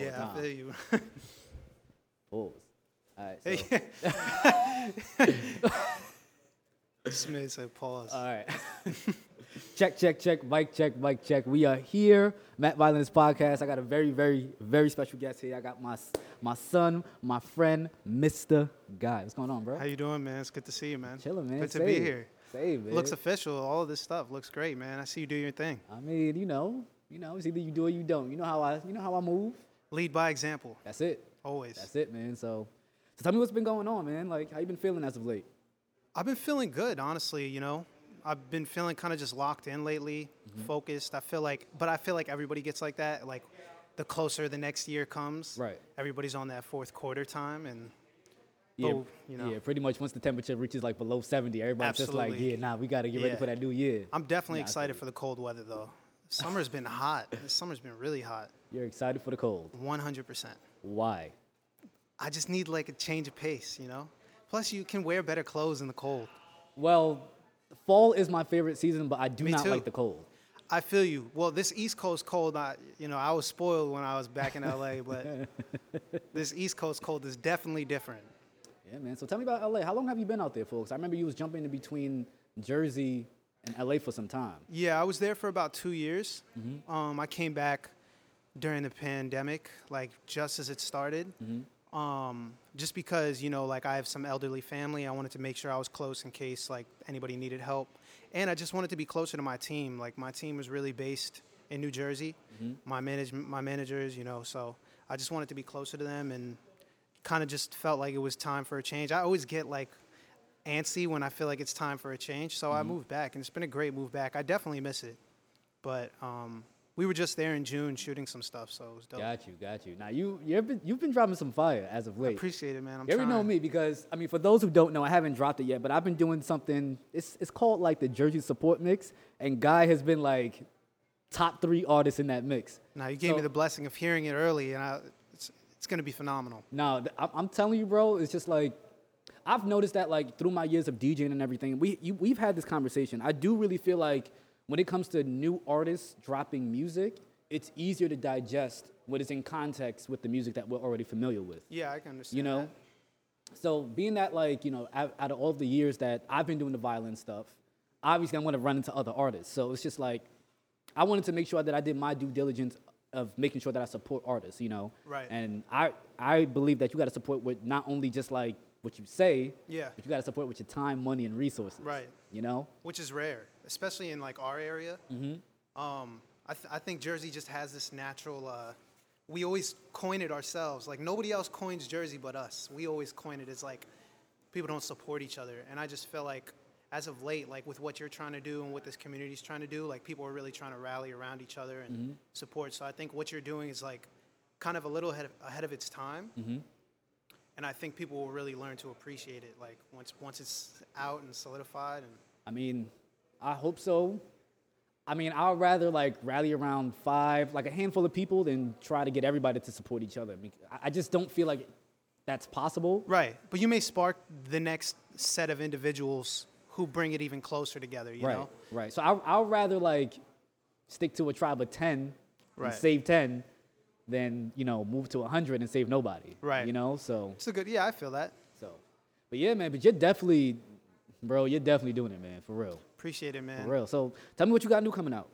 all yeah, the I time. feel you. Pause. All right. So, Smith said pause. all right. check, check, check. Mic check, mic check. We are here, Matt Violence Podcast. I got a very, very, very special guest here. I got my my son, my friend, Mr. Guy. What's going on, bro? How you doing, man? It's good to see you, man. Chilling, man. Good to Same. be here. Same, man. Looks official. All of this stuff looks great, man. I see you do your thing. I mean, you know, you know, it's either you do or you don't. You know how I, you know how I move. Lead by example, That's it. always. That's it, man. So, so tell me what's been going on, man. Like, how you been feeling as of late? I've been feeling good, honestly. You know, I've been feeling kind of just locked in lately, Mm-hmm. focused. I feel like, but I feel like everybody gets like that. Like, the closer the next year comes, Right. Everybody's on that fourth quarter time, and Yeah, you know. yeah. Pretty much once the temperature reaches like below seventy, everybody's just like, yeah, nah, we got to get ready Yeah. for that new year. I'm definitely Nah, excited for the cold weather, though. Summer's been hot. This summer's been really hot. You're excited for the cold. 100%. Why? I just need like a change of pace, you know? Plus, you can wear better clothes in the cold. Well, fall is my favorite season, but I do Me not too. like the cold. I feel you. Well, this East Coast cold, I, you know, I was spoiled when I was back in LA, but this East Coast cold is definitely different. Yeah, man. So tell me about LA. How long have you been out there, folks? I remember you was jumping in between Jersey and LA for some time. Yeah, I was there for about two years. Mm-hmm. Um, I came back during the pandemic, like just as it started. Mm-hmm. Um, just because, you know, like I have some elderly family, I wanted to make sure I was close in case like anybody needed help. And I just wanted to be closer to my team. Like my team was really based in New Jersey. Mm-hmm. My management, my managers, you know, so I just wanted to be closer to them and kind of just felt like it was time for a change. I always get like antsy when I feel like it's time for a change. So Mm-hmm. I moved back, and it's been a great move back. I definitely miss it, but um, we were just there in June shooting some stuff, so it was dope. Got you, got you. Now you you've been you've been dropping some fire as of late. Appreciate it, man. I'm You already know me because I mean, for those who don't know, I haven't dropped it yet, but I've been doing something. It's it's called like the Jersey Support Mix, and Guy has been like top three artists in that mix. Now you gave So- me the blessing of hearing it early, and I, it's it's gonna be phenomenal. Now I'm I'm telling you, bro, it's just like I've noticed that like through my years of DJing and everything, we you, we've had this conversation. I do really feel like when it comes to new artists dropping music, it's easier to digest what is in context with the music that we're already familiar with. Yeah, I can understand. you know that. so being that like you know out, out of all the years that i've been doing the violin stuff obviously i want to run into other artists so it's just like i wanted to make sure that i did my due diligence of making sure that i support artists you know Right. and i i believe that you got to support with not only just like what you say Yeah. but you got to support with your time money and resources Right. you know which is rare, especially in like our area. Mm-hmm. Um, I, th- I think Jersey just has this natural. Uh, we always coin it ourselves. Like nobody else coins Jersey but us. We always coin it as like people don't support each other, and I just feel like as of late, like with what you're trying to do and what this community is trying to do, like people are really trying to rally around each other and Mm-hmm. support. So I think what you're doing is like kind of a little ahead of, ahead of its time. Mm-hmm. And I think people will really learn to appreciate it, like once once it's out and solidified. And I mean, I hope so. I mean, I'd rather like rally around five, like a handful of people, than try to get everybody to support each other. I mean, I- just don't feel like that's possible. Right, but you may spark the next set of individuals who bring it even closer together. You right, know, right. So I, I'd rather like stick to a tribe of ten Right. and save ten than you know move to hundred and save nobody. Right. You know, so it's a good. Yeah, I feel that. so, but yeah, man. But you're definitely, bro. You're definitely doing it, man. For real, Appreciate it, man. for real. So tell me what you got new coming out.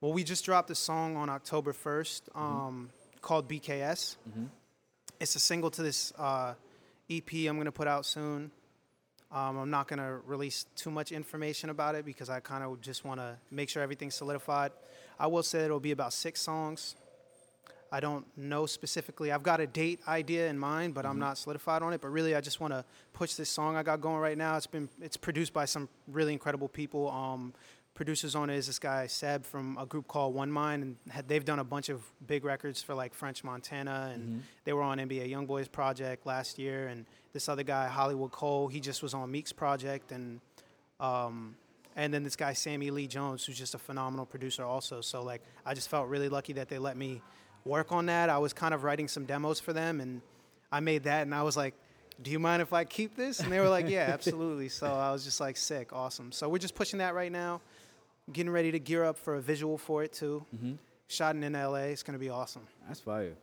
Well, we just dropped a song on October 1st Mm-hmm. um, called BKS. It's a single to this uh, EP I'm going to put out soon. Um, I'm not going to release too much information about it because I kind of just want to make sure everything's solidified. I will say it'll be about six songs. I don't know specifically. I've got a date idea in mind, but I'm not solidified on it. But really, I just want to push this song I got going right now. It's been it's produced by some really incredible people. Um, producers on it is this guy Seb from a group called One Mind, and had, they've done a bunch of big records for like French Montana, and they were on NBA YoungBoy's project last year. And this other guy Hollywood Cole, he just was on Meek's project, and um, and then this guy Sammy Lee Jones, who's just a phenomenal producer also. So like I just felt really lucky that they let me work on that. I was kind of writing some demos for them, and I made that, and I was like. Do you mind if I keep this? And they were like, Yeah, absolutely. So I was just like, Sick, awesome. So we're just pushing that right now getting ready to gear up for a visual for it too. Mm-hmm. Shot in LA. It's gonna be awesome. That's fire.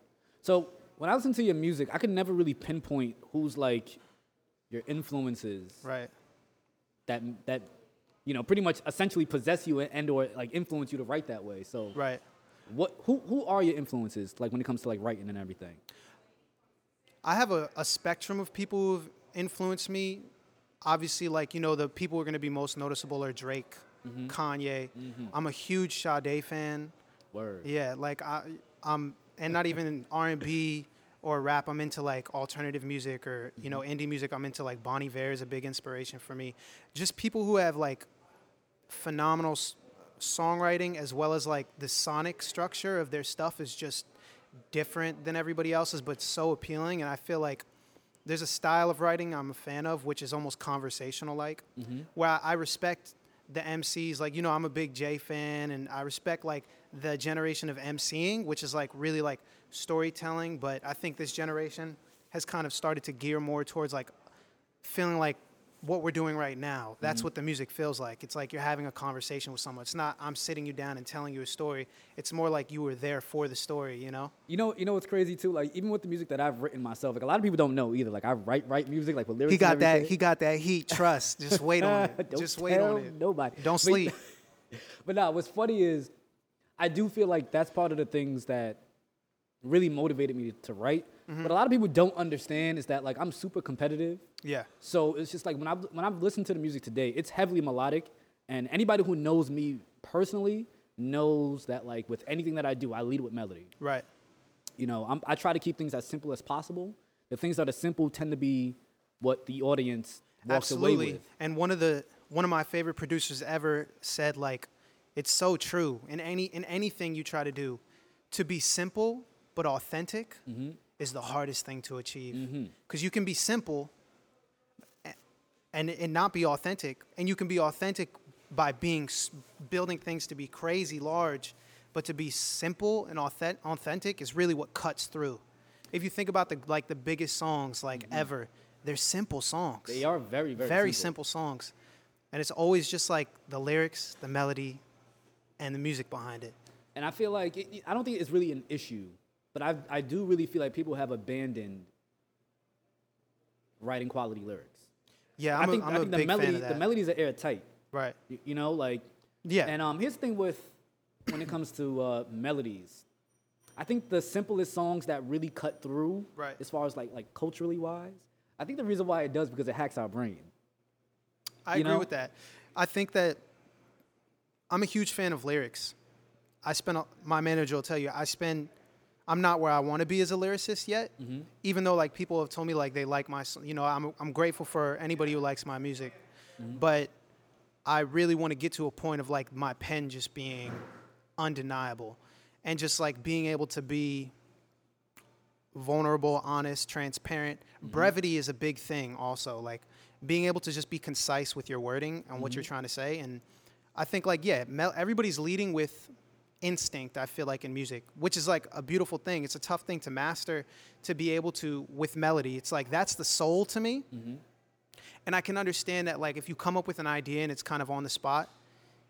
So when I listen to your music, I can never really pinpoint who's like your influences Right. that that you know pretty much essentially possess you and or like influence you to write that way. So Right. What who who are your influences like when it comes to like writing and everything? I have a, a spectrum of people who've influenced me. Obviously, like, you know, the people who are going to be most noticeable are Drake, mm-hmm. Kanye. Mm-hmm. I'm a huge Sade fan. Word. Yeah, like I, I'm, and not even R and B or rap. I'm into like alternative music or you know mm-hmm. indie music. I'm into like Bon Iver is a big inspiration for me. Just people who have like phenomenal songwriting as well as like the sonic structure of their stuff is just different than everybody else's, but so appealing. And I feel like there's a style of writing I'm a fan of, which is almost conversational like, mm-hmm. where I, I respect the MCs. Like, you know, I'm a big J fan and I respect like the generation of MCing, which is like really like storytelling. But I think this generation has kind of started to gear more towards like feeling like what we're doing right now. That's mm-hmm. what the music feels like. It's like you're having a conversation with someone. It's not I'm sitting you down and telling you a story. It's more like you were there for the story, you know? You know, you know what's crazy too? Like even with the music that I've written myself, like a lot of people don't know either. Like I write write music like with lyrics. He got that he got that heat. Trust. Just wait on it. Don't Just wait on it. Nobody. Don't But- sleep. But now, what's funny is, I do feel like that's part of the things that really motivated me to write. Mm-hmm. But a lot of people don't understand is that like I'm super competitive. Yeah. So it's just like when I when I've listened to the music today, it's heavily melodic, and anybody who knows me personally knows that like with anything that I do, I lead with melody. Right. You know, I'm, I try to keep things as simple as possible. The things that are simple tend to be what the audience walks away Absolutely. with. And one of the one of my favorite producers ever said like it's so true in any in anything you try to do to be simple but authentic Mm-hmm. is the hardest thing to achieve because you can be simple and and not be authentic and you can be authentic by being building things to be crazy large but to be simple and authentic, authentic is really what cuts through if you think about the like the biggest songs like ever they're simple songs Mm-hmm. They are very, very, very simple. songs and it's always just like the lyrics the melody and the music behind it And I feel like it, I don't think it's really an issue, but I I do really feel like people have abandoned writing quality lyrics. yeah I i'm, think a, I think the big melody fan of that the melodies are airtight. right You, you know, like yeah And um, here's the thing with when it comes to uh, melodies, I think the simplest songs that really cut through, Right. as far as like like culturally wise, I think the reason why it does because it hacks our brain. I you agree know? with that. I think that I'm a huge fan of lyrics. I spend my manager will tell you I spend. I'm not where I want to be as a lyricist yet. Mm-hmm. Even though like people have told me like they like my, you know, I'm I'm grateful for anybody who likes my music, Mm-hmm. but I really want to get to a point of like my pen just being undeniable, and just like being able to be vulnerable, honest, transparent. Brevity is a big thing also, like being able to just be concise with your wording and what you're trying to say. And I think like yeah, everybody's leading with instinct. I feel like in music, which is like a beautiful thing. It's a tough thing to master to be able to with melody. It's like that's the soul to me. Mm-hmm. And I can understand that like if you come up with an idea and it's kind of on the spot,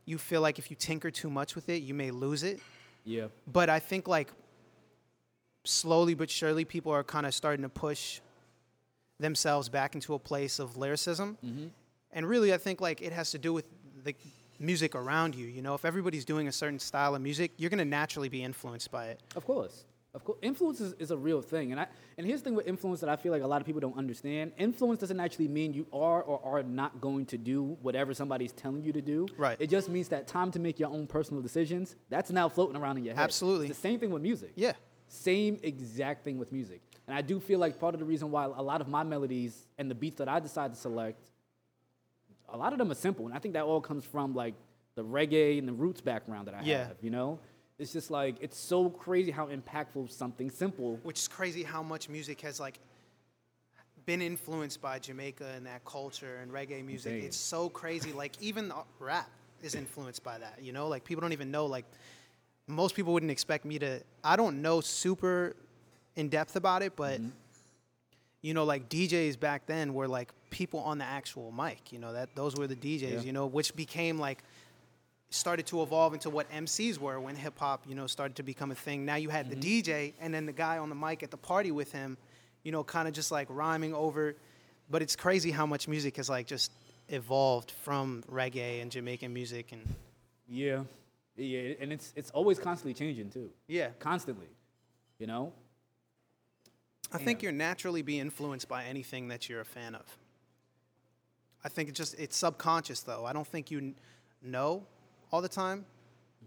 you feel like if you tinker too much with it, you may lose it Yeah. but I think like slowly but surely people are kind of starting to push themselves back into a place of lyricism. Mm-hmm. And really I think like it has to do with the music around you, you know, if everybody's doing a certain style of music, you're going to naturally be influenced by it. Of course. Of course. Influence is, is a real thing. And I and here's the thing with influence that I feel like a lot of people don't understand. Influence doesn't actually mean you are or are not going to do whatever somebody's telling you to do. Right. It just means that time to make your own personal decisions, that's now floating around in your head. Absolutely. It's the same thing with music. Yeah. Same exact thing with music. And I do feel like part of the reason why a lot of my melodies and the beats that I decide to select, a lot of them are simple. And I think that all comes from like the reggae and the roots background that I Yeah. have, you know? It's just like, it's so crazy how impactful something simple. Which is crazy how much music has like been influenced by Jamaica and that culture and reggae music. It's so crazy. Like even rap is influenced by that. You know, like people don't even know. Like most people wouldn't expect me to. I don't know super in depth about it, but mm-hmm. You know, like DJs back then were like people on the actual mic. You know that those were the DJs. Yeah. You know, which became like started to evolve into what MCs were when hip hop, you know, started to become a thing. Now you had the mm-hmm. DJ and then the guy on the mic at the party with him, you know, kind of just like rhyming over. But it's crazy how much music has like just evolved from reggae and Jamaican music and Yeah, yeah, and it's it's always constantly changing too. yeah. Constantly, you know. I think you're naturally be influenced by anything that you're a fan of. I think it's just it's subconscious though. I don't think you kn- know all the time,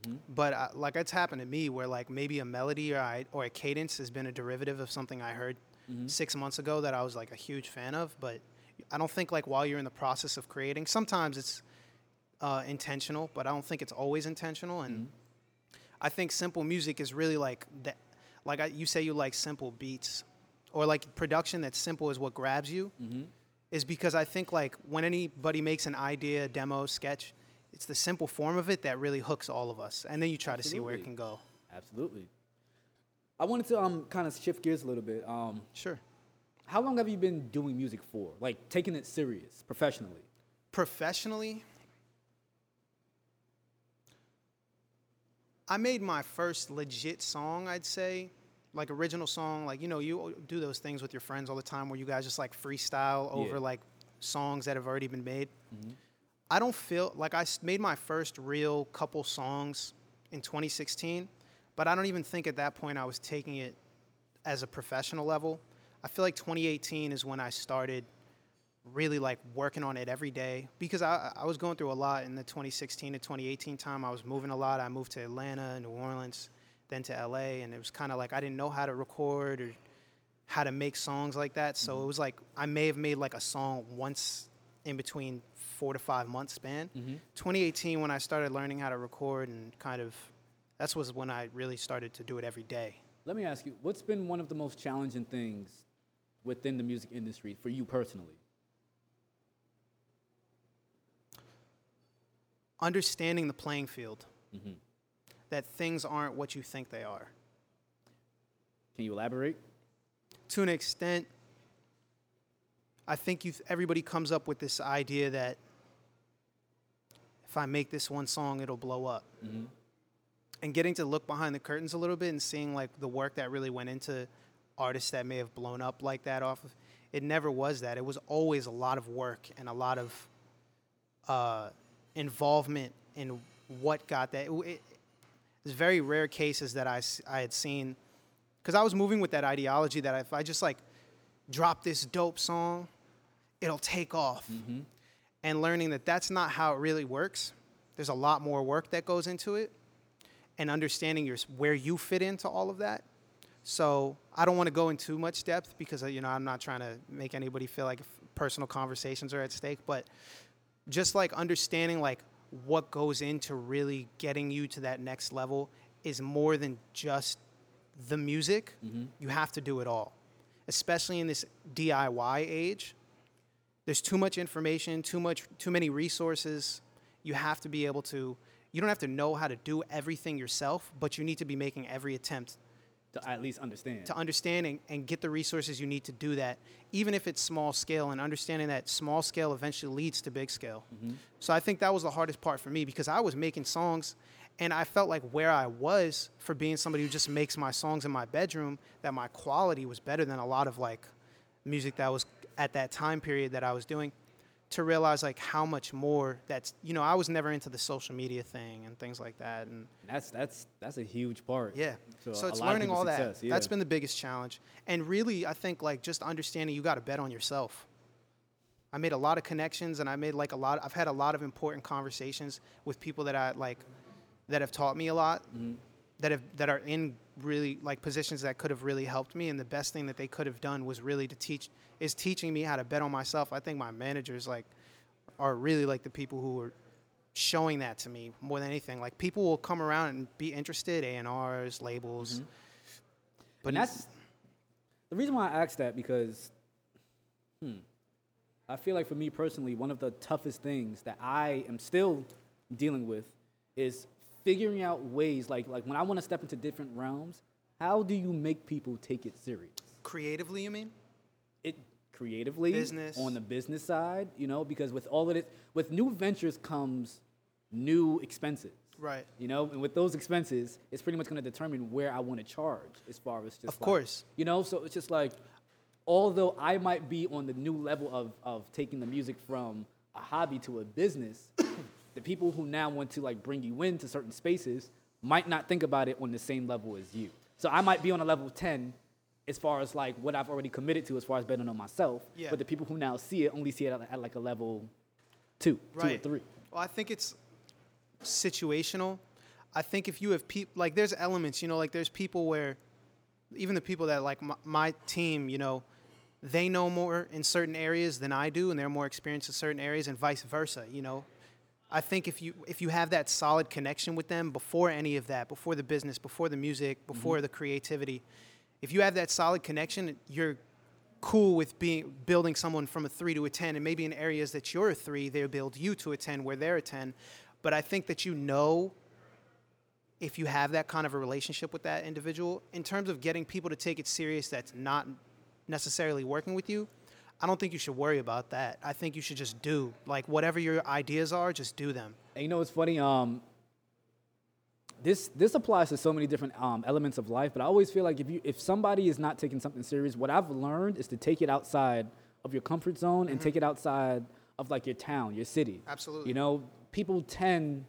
mm-hmm. but I, like it's happened to me where like maybe a melody or I, or a cadence has been a derivative of something I heard mm-hmm. six months ago that I was like a huge fan of. But I don't think like while you're in the process of creating, sometimes it's uh, intentional, but I don't think it's always intentional. And mm-hmm. I think simple music is really like that. Like I, you say, you like simple beats, or like production that's simple is what grabs you. Is because I think like when anybody makes an idea, demo, sketch, it's the simple form of it that really hooks all of us, and then you try to see where it can go. Absolutely. I wanted to um kind of shift gears a little bit. Um, Sure. how long have you been doing music for? Like taking it serious professionally? Professionally, I made my first legit song, I'd say, like original song. Like, you know, you do those things with your friends all the time where you guys just like freestyle over Yeah. like songs that have already been made. Mm-hmm. I don't feel like i made my first real couple songs in 2016, but I don't even think at that point I was taking it as a professional level. I feel like 2018 is when I started really like working on it every day because I, I was going through a lot in the 2016 to 2018 time. I was moving a lot. I moved to Atlanta, New Orleans, then to LA, and it was kind of like I didn't know how to record or how to make songs like that. So it mm-hmm. was like I may have made like a song once in between four to five months span. Mm-hmm. 2018 when I started learning how to record and kind of that's was when I really started to do it every day. Let me ask you, what's been one of the most challenging things within the music industry for you personally? Understanding the playing field. Mm-hmm. That things aren't what you think they are. Can you elaborate? to an extent, I think you everybody comes up with this idea that if I make this one song, it'll blow up. And getting to look behind the curtains a little bit and seeing like the work that really went into artists that may have blown up like that off of it never was that. It was always a lot of work and a lot of uh, involvement in what got that. It, it, it's very rare cases that I, I had seen because I was moving with that ideology that if I just like drop this dope song, it'll take off. Mm-hmm. And learning that that's not how it really works. There's a lot more work that goes into it, and understanding your where you fit into all of that. So I don't want to go in too much depth because you know I'm not trying to make anybody feel like personal conversations are at stake, but just like understanding like what goes into really getting you to that next level is more than just the music. Mm-hmm. You have to do it all, especially in this DIY age. There's too much information, too much, too many resources. You have to be able to. You don't have to know how to do everything yourself, but you need to be making every attempt To at least understand. to understand and, and get the resources you need to do that, even if it's small scale, and understanding that small scale eventually leads to big scale. Mm-hmm. So I think that was the hardest part for me because I was making songs and I felt like where I was for being somebody who just makes my songs in my bedroom, that my quality was better than a lot of like music that was at that time period that I was doing. To realize like how much more that's you know I was never into the social media thing and things like that and that's that's that's a huge part. yeah. to so it's learning all that. yeah. That's been the biggest challenge. And really, I think like just understanding you got to bet on yourself. I made a lot of connections and I made like a lot I've had a lot of important conversations with people that I like that have taught me a lot. Mm-hmm. That have that are in really like positions that could have really helped me and the best thing that they could have done was really to teach is teaching me how to bet on myself. I think my managers like are really like the people who are showing that to me more than anything. Like people will come around and be interested, A and R's, labels. But and that's the reason why I asked that because, hmm, I feel like for me personally, one of the toughest things that I am still dealing with is figuring out ways. Like like when I want to step into different realms, how do you make people take it serious? creatively, you mean? it creatively Business. on the business side, you know, because with all of it, with new ventures comes new expenses. Right. You know, and with those expenses, it's pretty much going to determine where I want to charge as far as just. Of like- course. You know, so it's just like, although I might be on the new level of of taking the music from a hobby to a business, the people who now want to like bring you into certain spaces might not think about it on the same level as you. So I might be on a level ten. As far as like what I've already committed to, as far as betting on myself, Yeah. but the people who now see it only see it at, at like a level two, two or Right. three. Well, I think it's situational. I think if you have people like there's elements, you know, like there's people where even the people that like my, my team, you know, they know more in certain areas than I do, and they're more experienced in certain areas, and vice versa. You know, I think if you if you have that solid connection with them before any of that, before the business, before the music, before mm-hmm. the creativity, if you have that solid connection, you're cool with being building someone from a three to a ten, and maybe in areas that you're a three, they'll build you to a ten where they're a ten. But I think that you know if you have that kind of a relationship with that individual, in terms of getting people to take it serious that's not necessarily working with you, I don't think you should worry about that. I think you should just do like whatever your ideas are, just do them. And you know what's funny? Um, this this applies to so many different um, elements of life, but I always feel like if you if somebody is not taking something serious, what I've learned is to take it outside of your comfort zone and take it outside of like your town, your city. Absolutely. You know, people tend,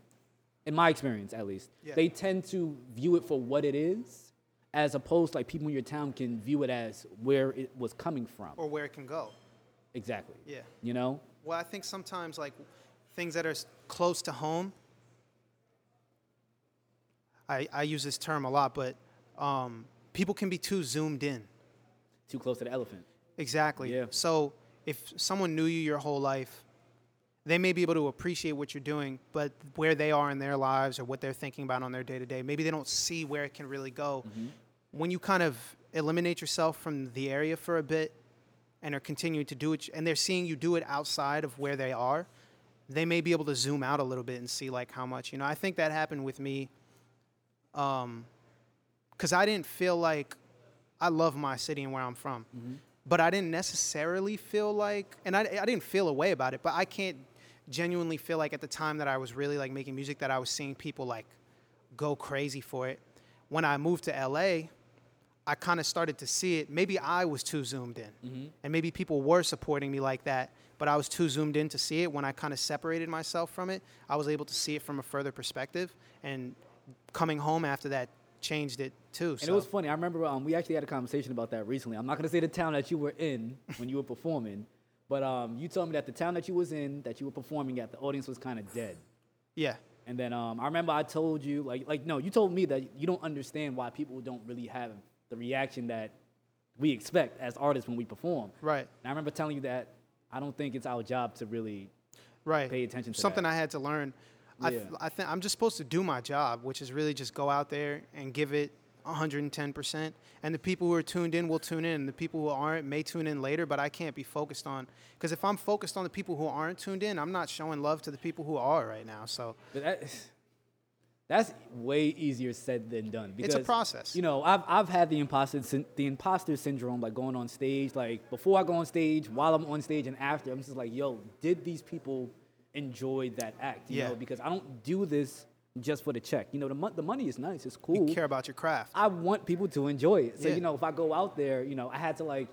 in my experience at least, Yeah. they tend to view it for what it is, as opposed to like people in your town can view it as where it was coming from. Or where it can go. Exactly. Yeah. You know. Well, I think sometimes like things that are close to home. I, I use this term a lot, but um, people can be too zoomed in. Too close to the elephant. Exactly. Yeah. So if someone knew you your whole life, they may be able to appreciate what you're doing, but where they are in their lives or what they're thinking about on their day to day, maybe they don't see where it can really go. When you kind of eliminate yourself from the area for a bit and are continuing to do it, and they're seeing you do it outside of where they are, they may be able to zoom out a little bit and see like how much. You know, I think that happened with me. Um, because I didn't feel like I love my city and where I'm from, but I didn't necessarily feel like, and I, I didn't feel a way about it, but I can't genuinely feel like at the time that I was really like making music that I was seeing people like go crazy for it. When I moved to LA, I kind of started to see it. Maybe I was too zoomed in, and maybe people were supporting me like that, but I was too zoomed in to see it. When I kind of separated myself from it, I was able to see it from a further perspective, and coming home after that changed it too. And so. it was funny. I remember um, we actually had a conversation about that recently. I'm not gonna say the town that you were in when you were performing, but um, you told me that the town that you was in, that you were performing at, the audience was kind of dead. yeah, And then um, I remember I told you, like, like no, you told me that you don't understand why people don't really have the reaction that we expect as artists when we perform. right, And I remember telling you that I don't think it's our job to really right. pay attention to Something that. I had to learn. I, th- Yeah. I think I'm just supposed to do my job, which is really just go out there and give it 110%. And the people who are tuned in will tune in. The people who aren't may tune in later, but I can't be focused on. Because if I'm focused on the people who aren't tuned in, I'm not showing love to the people who are right now. So But that, that's way easier said than done. Because, It's a process. You know, I've, I've had the imposter the imposter syndrome, like going on stage, like before I go on stage, while I'm on stage, and after. I'm just like, yo, did these people enjoy that act? You Yeah. know, because I don't do this just for the check. You know, the mon- the money is nice, it's cool. you care about your craft. I want people to enjoy it. So, Yeah. you know, if I go out there, you know, I had to like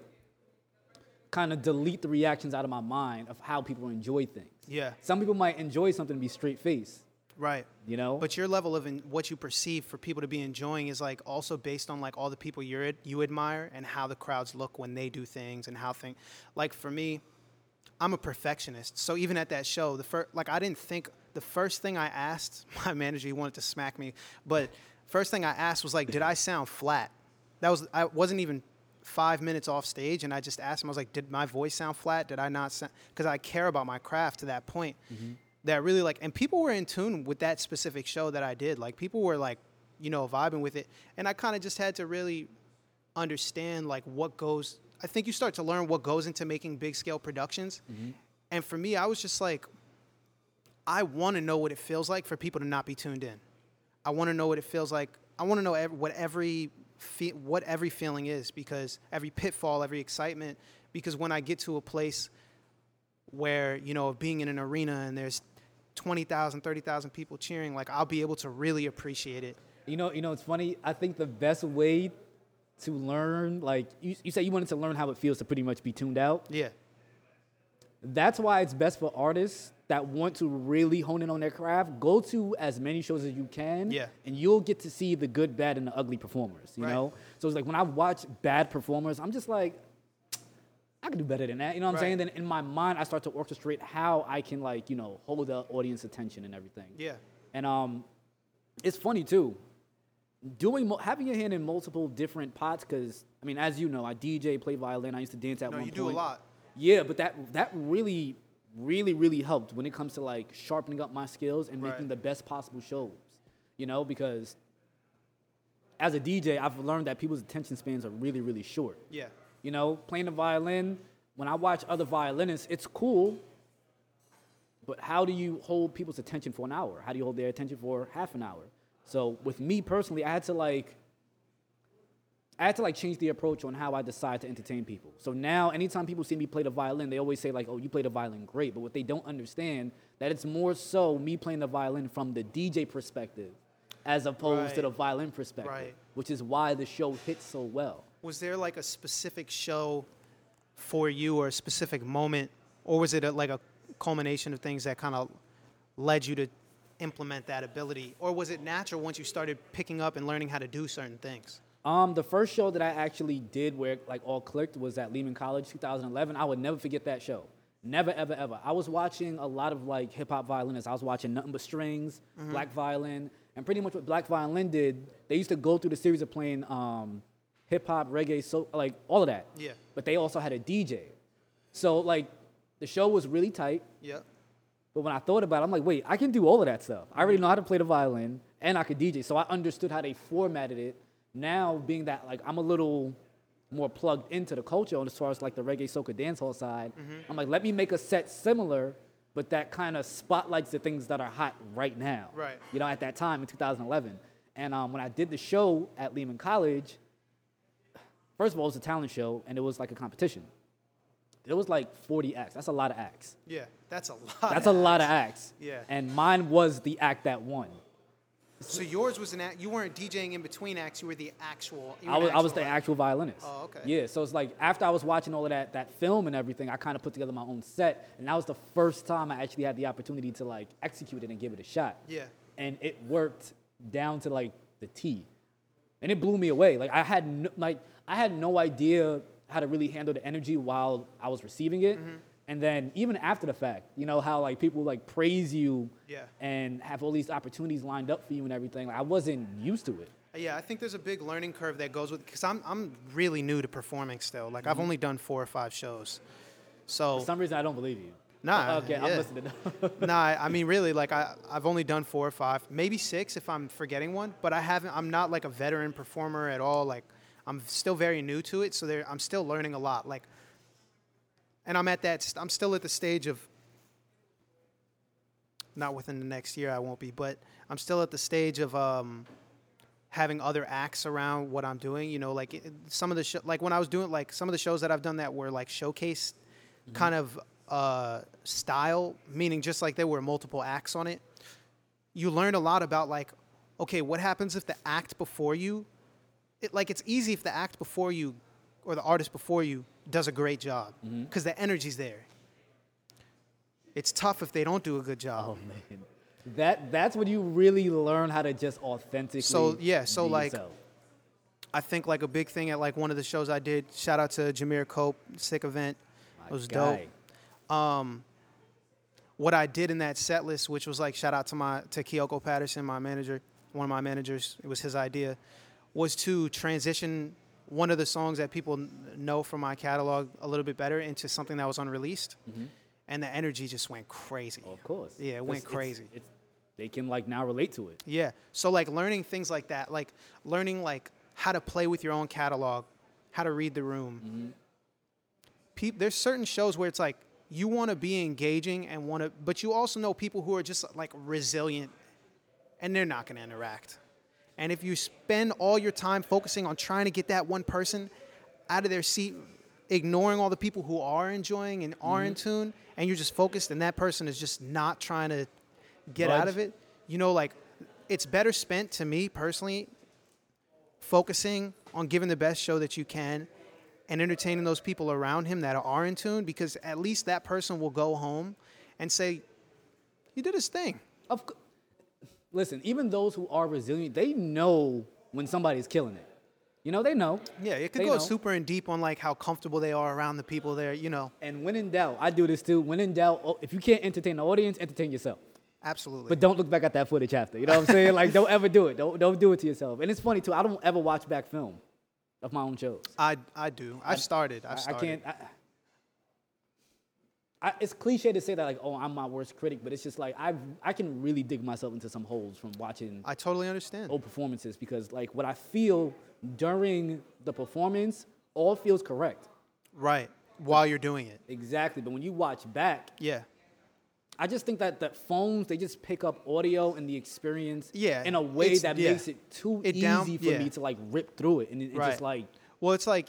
kind of delete the reactions out of my mind of how people enjoy things. Yeah. Some people might enjoy something to be straight face, Right. you know? But your level of in, what you perceive for people to be enjoying is like also based on like all the people you you admire and how the crowds look when they do things and how things. Like for me, I'm a perfectionist. So even at that show, the first like I didn't think the first thing I asked my manager he wanted to smack me, but first thing I asked was like, did I sound flat? That was I wasn't even five minutes off stage, and I just asked him. I was like, did my voice sound flat? Did I not sound? Because I care about my craft to that point. Mm-hmm. That really like, and people were in tune with that specific show that I did. Like people were like, you know, vibing with it, and I kind of just had to really understand like what goes I think you start to learn what goes into making big scale productions. Mm-hmm. And for me, I was just like I want to know what it feels like for people to not be tuned in. I want to know what it feels like. I want to know ev- what every fe- what every feeling is because every pitfall, every excitement because when I get to a place where, you know, being in an arena and there's 20,000, 30,000 people cheering, like I'll be able to really appreciate it. You know, you know, it's funny. I think the best way to learn, like you, you said, you wanted to learn how it feels to pretty much be tuned out. Yeah. That's why it's best for artists that want to really hone in on their craft. Go to as many shows as you can, Yeah. and you'll get to see the good, bad, and the ugly performers. You Right. know, so it's like when I watch bad performers, I'm just like, I can do better than that. You know what I'm saying? Then in my mind, I start to orchestrate how I can like you know hold the audience attention and everything. Yeah. And um, it's funny too, doing having your hand in multiple different pots. Because I mean, as you know, I DJ, play violin. I used to dance at No, one you point. You do a lot. Yeah, but that that really, really, really helped when it comes to like sharpening up my skills and making Right. the best possible shows. You know, because as a DJ, I've learned that people's attention spans are really, really short. Yeah. You know, playing the violin, when I watch other violinists, it's cool. But how do you hold people's attention for an hour? How do you hold their attention for half an hour? So with me personally, I had to like I had to like change the approach on how I decide to entertain people. So now anytime people see me play the violin, they always say like, "Oh, you play the violin great." But what they don't understand that it's more so me playing the violin from the DJ perspective as opposed to the violin perspective, Right. which is why the show hits so well. Was there like a specific show for you or a specific moment, or was it a, like a culmination of things that kind of led you to implement that ability, or was it natural once you started picking up and learning how to do certain things? Um, the first show that I actually did where like all clicked was at Lehman College 2011. I would never forget that show. Never, ever, ever. I was watching a lot of like hip hop violinists. I was watching Nuttin' But Stringz, Black Violin, and pretty much what Black Violin did, they used to go through the series of playing um, hip hop, reggae, so like all of that. Yeah. But they also had a DJ. So like the show was really tight. Yeah. But when I thought about it, I'm like, wait, I can do all of that stuff. I already know how to play the violin and I could DJ. So I understood how they formatted it. Now, being that like I'm a little more plugged into the culture as far as like the reggae soca dancehall side, I'm like, let me make a set similar, but that kind of spotlights the things that are hot right now. Right. You know, at that time in 2011. And um, when I did the show at Lehman College, first of all, it was a talent show and it was like a competition. It was like 40 acts. That's a lot of acts. Yeah. That's a lot. That's a lot of acts. Yeah. And mine was the act that won. So yours was an act. You weren't DJing in between acts. You were the actual. You I were was, I was the act- actual violinist. Oh, okay. Yeah, so it's like after I was watching all of that that film and everything, I kind of put together my own set, and that was the first time I actually had the opportunity to like execute it and give it a shot. Yeah. And it worked down to like the T, and it blew me away. Like I had no, like I had no idea how to really handle the energy while I was receiving it. Mm-hmm. And then even after the fact, you know how like people like praise you Yeah. and have all these opportunities lined up for you and everything. Like I wasn't used to it. Yeah, I think there's a big learning curve that goes with because I'm I'm really new to performing still. Like I've only done four or five shows, so For some reason, I don't believe you. Nah, Okay, I'm listening. nah. I I mean, really, like I I've only done four or five, maybe six if I'm forgetting one. But I haven't. I'm not like a veteran performer at all. Like I'm still very new to it, so there I'm still learning a lot. Like, and I'm at that. I'm still at the stage of. Not within the next year, I won't be, but I'm still at the stage of um, having other acts around what I'm doing. You know, like some of the sho- like when I was doing like some of the shows that I've done that were like showcase kind of uh, style, meaning just like there were multiple acts on it. You learn a lot about like, okay, what happens if the act before you, it like it's easy if the act before you, or the artist before you does a great job because the energy's there. It's tough if they don't do a good job. oh man, that that's when you really learn how to just authentically. So, yeah, so, like, yourself. I think like a big thing at like one of the shows I did. Shout out to Jameer Cope, sick event. My it was guy. dope. Um, what I did in that set list, which was like shout out to my to Kyoko Patterson, my manager, one of my managers. It was his idea, was to transition one of the songs that people know from my catalog a little bit better into something that was unreleased, mm-hmm. and the energy just went crazy. Of course. Yeah, it went It's- crazy. It's, they can like now relate to it. Yeah. So like learning things like that, like learning like how to play with your own catalog, how to read the room. Mm-hmm. Peop there's certain shows where it's like you want to be engaging and want to, but you also know people who are just like resilient, and they're not going to interact. And if you spend all your time focusing on trying to get that one person out of their seat, ignoring all the people who are enjoying and are in mm-hmm. tune, and you're just focused, and that person is just not trying to get out of it, you know, like it's better spent to me personally focusing on giving the best show that you can and entertaining those people around him that are in tune because at least that person will go home and say, he did his thing. Of cou- listen, even those who are resilient, they know when somebody's killing it. You know, they know. Yeah, it could They go know. super in deep on like how comfortable they are around the people there, you know. And when in doubt, I do this too. When in doubt, oh, if you can't entertain the audience, entertain yourself. Absolutely. But don't look back at that footage after. You know what I'm saying? like, don't ever do it. Don't don't do it to yourself. And it's funny too. I don't ever watch back film of my own shows. I I do. I've started. I've I, I can't. I, I, it's cliche to say that like, oh, I'm my worst critic, but it's just like I I can really dig myself into some holes from watching I totally understand. old performances because like what I feel during the performance all feels correct. Right. While you're doing it. Exactly. But when you watch back, Yeah. I just think that the phones they just pick up audio and the experience Yeah, in a way that yeah. makes it too It easy down- for yeah. me to like rip through it and it, it's Right. just like Well, it's like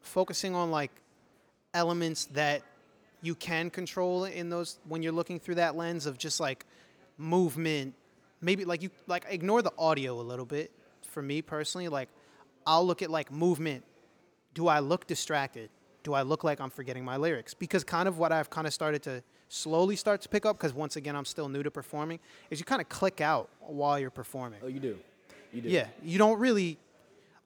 focusing on like elements that you can control in those when you're looking through that lens of just like movement. Maybe like you like ignore the audio a little bit. For me personally, like I'll look at like movement. Do I look distracted? Do I look like I'm forgetting my lyrics? Because kind of what I've kind of started to slowly start to pick up because once again I'm still new to performing is you kind of click out while you're performing. oh you do. You do. Yeah, you don't really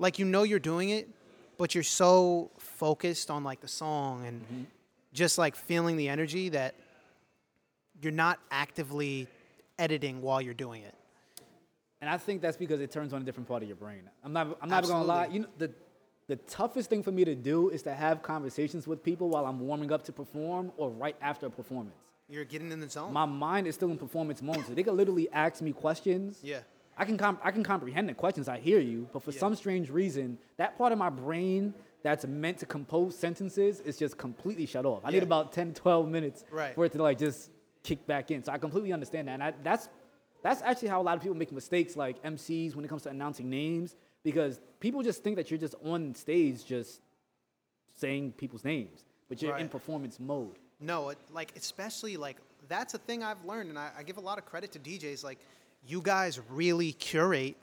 like you know you're doing it, but you're so focused on like the song and Mm-hmm. Just like feeling the energy that you're not actively editing while you're doing it. And I think that's because it turns on a different part of your brain. I'm not. I'm not gonna lie. You know, the the toughest thing for me to do is to have conversations with people while I'm warming up to perform or right after a performance. You're getting in the zone. My mind is still in performance mode, so they can literally ask me questions. Yeah. I can comp- I can comprehend the questions. I hear you, but for Yeah. some strange reason, that part of my brain that's meant to compose sentences is just completely shut off. I need about 10, 12 minutes Right. for it to like just kick back in. So I completely understand that. And I, that's that's actually how a lot of people make mistakes, like MCs, when it comes to announcing names, because people just think that you're just on stage just saying people's names, but you're in performance mode. No, it, like especially like that's a thing I've learned, and I, I give a lot of credit to DJs. Like, you guys really curate